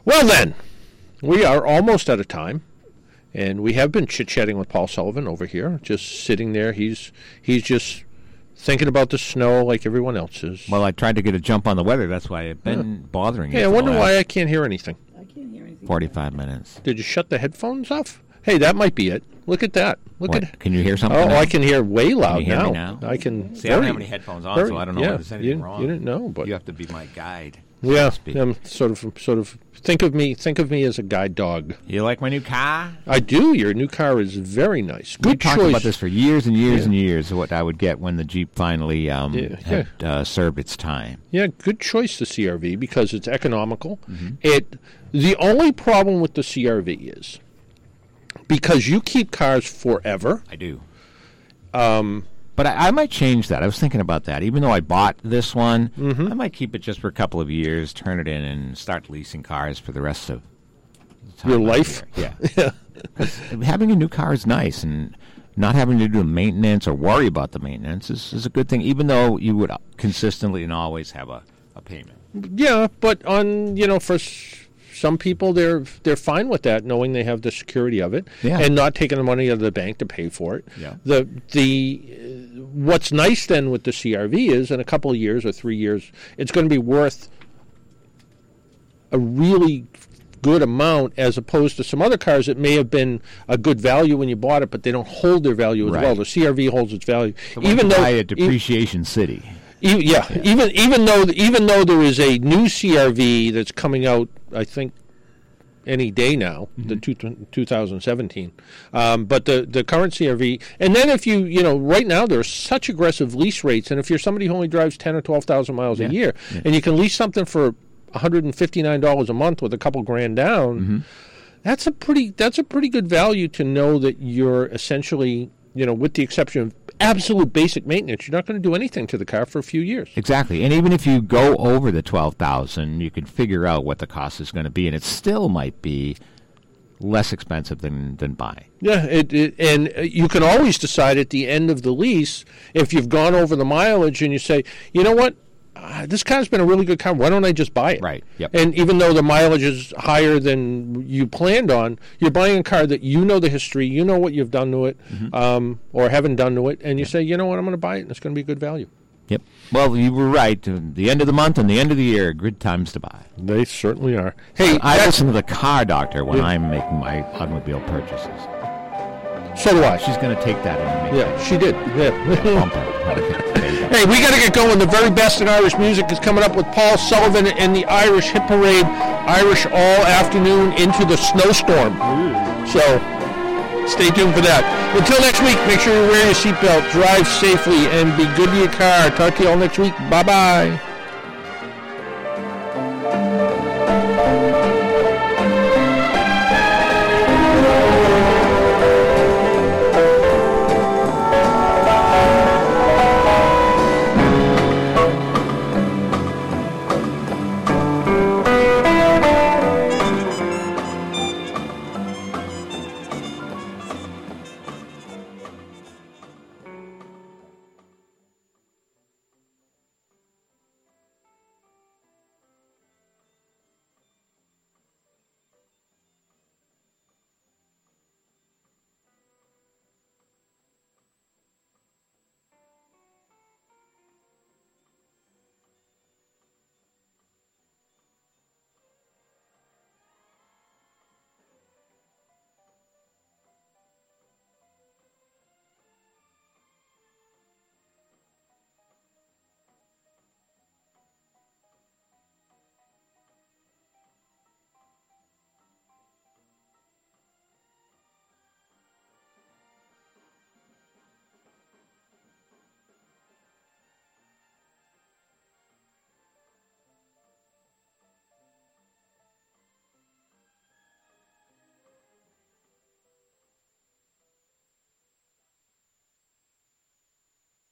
Well, then, we are almost out of time. And we have been chit chatting with Paul Sullivan over here, just sitting there. He's he's just thinking about the snow like everyone else is. Well, I tried to get a jump on the weather. That's why I've been bothering you. Hey, I for the wonder last why I can't hear anything. 45 minutes. Did you shut the headphones off? Hey, that might be it. Look at that. Look What, at. can you hear something Oh, now? I can hear way loud you hear now. me now? I can. See, I don't have any headphones on, very- so I don't know yeah, if there's anything didn't- wrong. You didn't know, but You have to be my guide. Yeah, so to speak. I'm sort of sort of think of me think of me as a guide dog. You like my new car? I do. Your new car is very nice. we Good talked choice. about this for years and years Yeah. and years. What I would get when the Jeep finally um, Yeah, had Uh, served its time. Yeah, good choice the CRV because it's economical. Mm-hmm. It the only problem with the CRV is because you keep cars forever. I do. Um, But I, I might change that. I was thinking about that. Even though I bought this one, Mm-hmm. I might keep it just for a couple of years, turn it in, and start leasing cars for the rest of the time Your life? here. Yeah. 'Cause having a new car is nice, and not having to do maintenance or worry about the maintenance is, is a good thing. Even though you would consistently and always have a, a payment. yeah, but on you know for s- some people they're they're fine with that, knowing they have the security of it, Yeah. and not taking the money out of the bank to pay for it. Yeah. The the what's nice then with the CRV is in a couple of years or three years, it's going to be worth a really good amount as opposed to some other cars that may have been a good value when you bought it, but they don't hold their value as Right. well. The CRV holds its value, So even though buy a e- depreciation city. E- yeah, even even though even though there is a new CRV that's coming out, I think any day now, the two, 2017. Um, but the the current CRV, and then if you you know right now there are such aggressive lease rates, and if you're somebody who only drives ten or twelve thousand miles Yeah. a year, Yeah. and you can lease something for one hundred and fifty nine dollars a month with a couple grand down. That's a pretty that's a pretty good value to know that you're essentially you know with the exception of absolute basic maintenance, you're not going to do anything to the car for a few years. Exactly. And even if you go over the 12,000, you can figure out what the cost is going to be and it still might be less expensive than than buying. Yeah, it, it, and uh, you can always decide at the end of the lease if you've gone over the mileage and you say, you know what, uh, this car's been a really good car. Why don't I just buy it? Right. Yep. And even though the mileage is higher than you planned on, you're buying a car that you know the history, you know what you've done to it, Mm-hmm. um, or haven't done to it, and you say, you know what, I'm going to buy it, and it's going to be good value. Yep. Well, you were right. Uh, The end of the month and the end of the year, good times to buy. They certainly are. Hey, I that's- listen to the car doctor when Yeah. I'm making my automobile purchases. So do I. She's going to take that and Yeah, she did. Yeah. Hey, we got to get going. The very best in Irish music is coming up with Paul Sullivan and the Irish Hit Parade. Irish all afternoon into the snowstorm. So stay tuned for that. Until next week, make sure you wear your seatbelt, drive safely, and be good to your car. Talk to you all next week. Bye bye.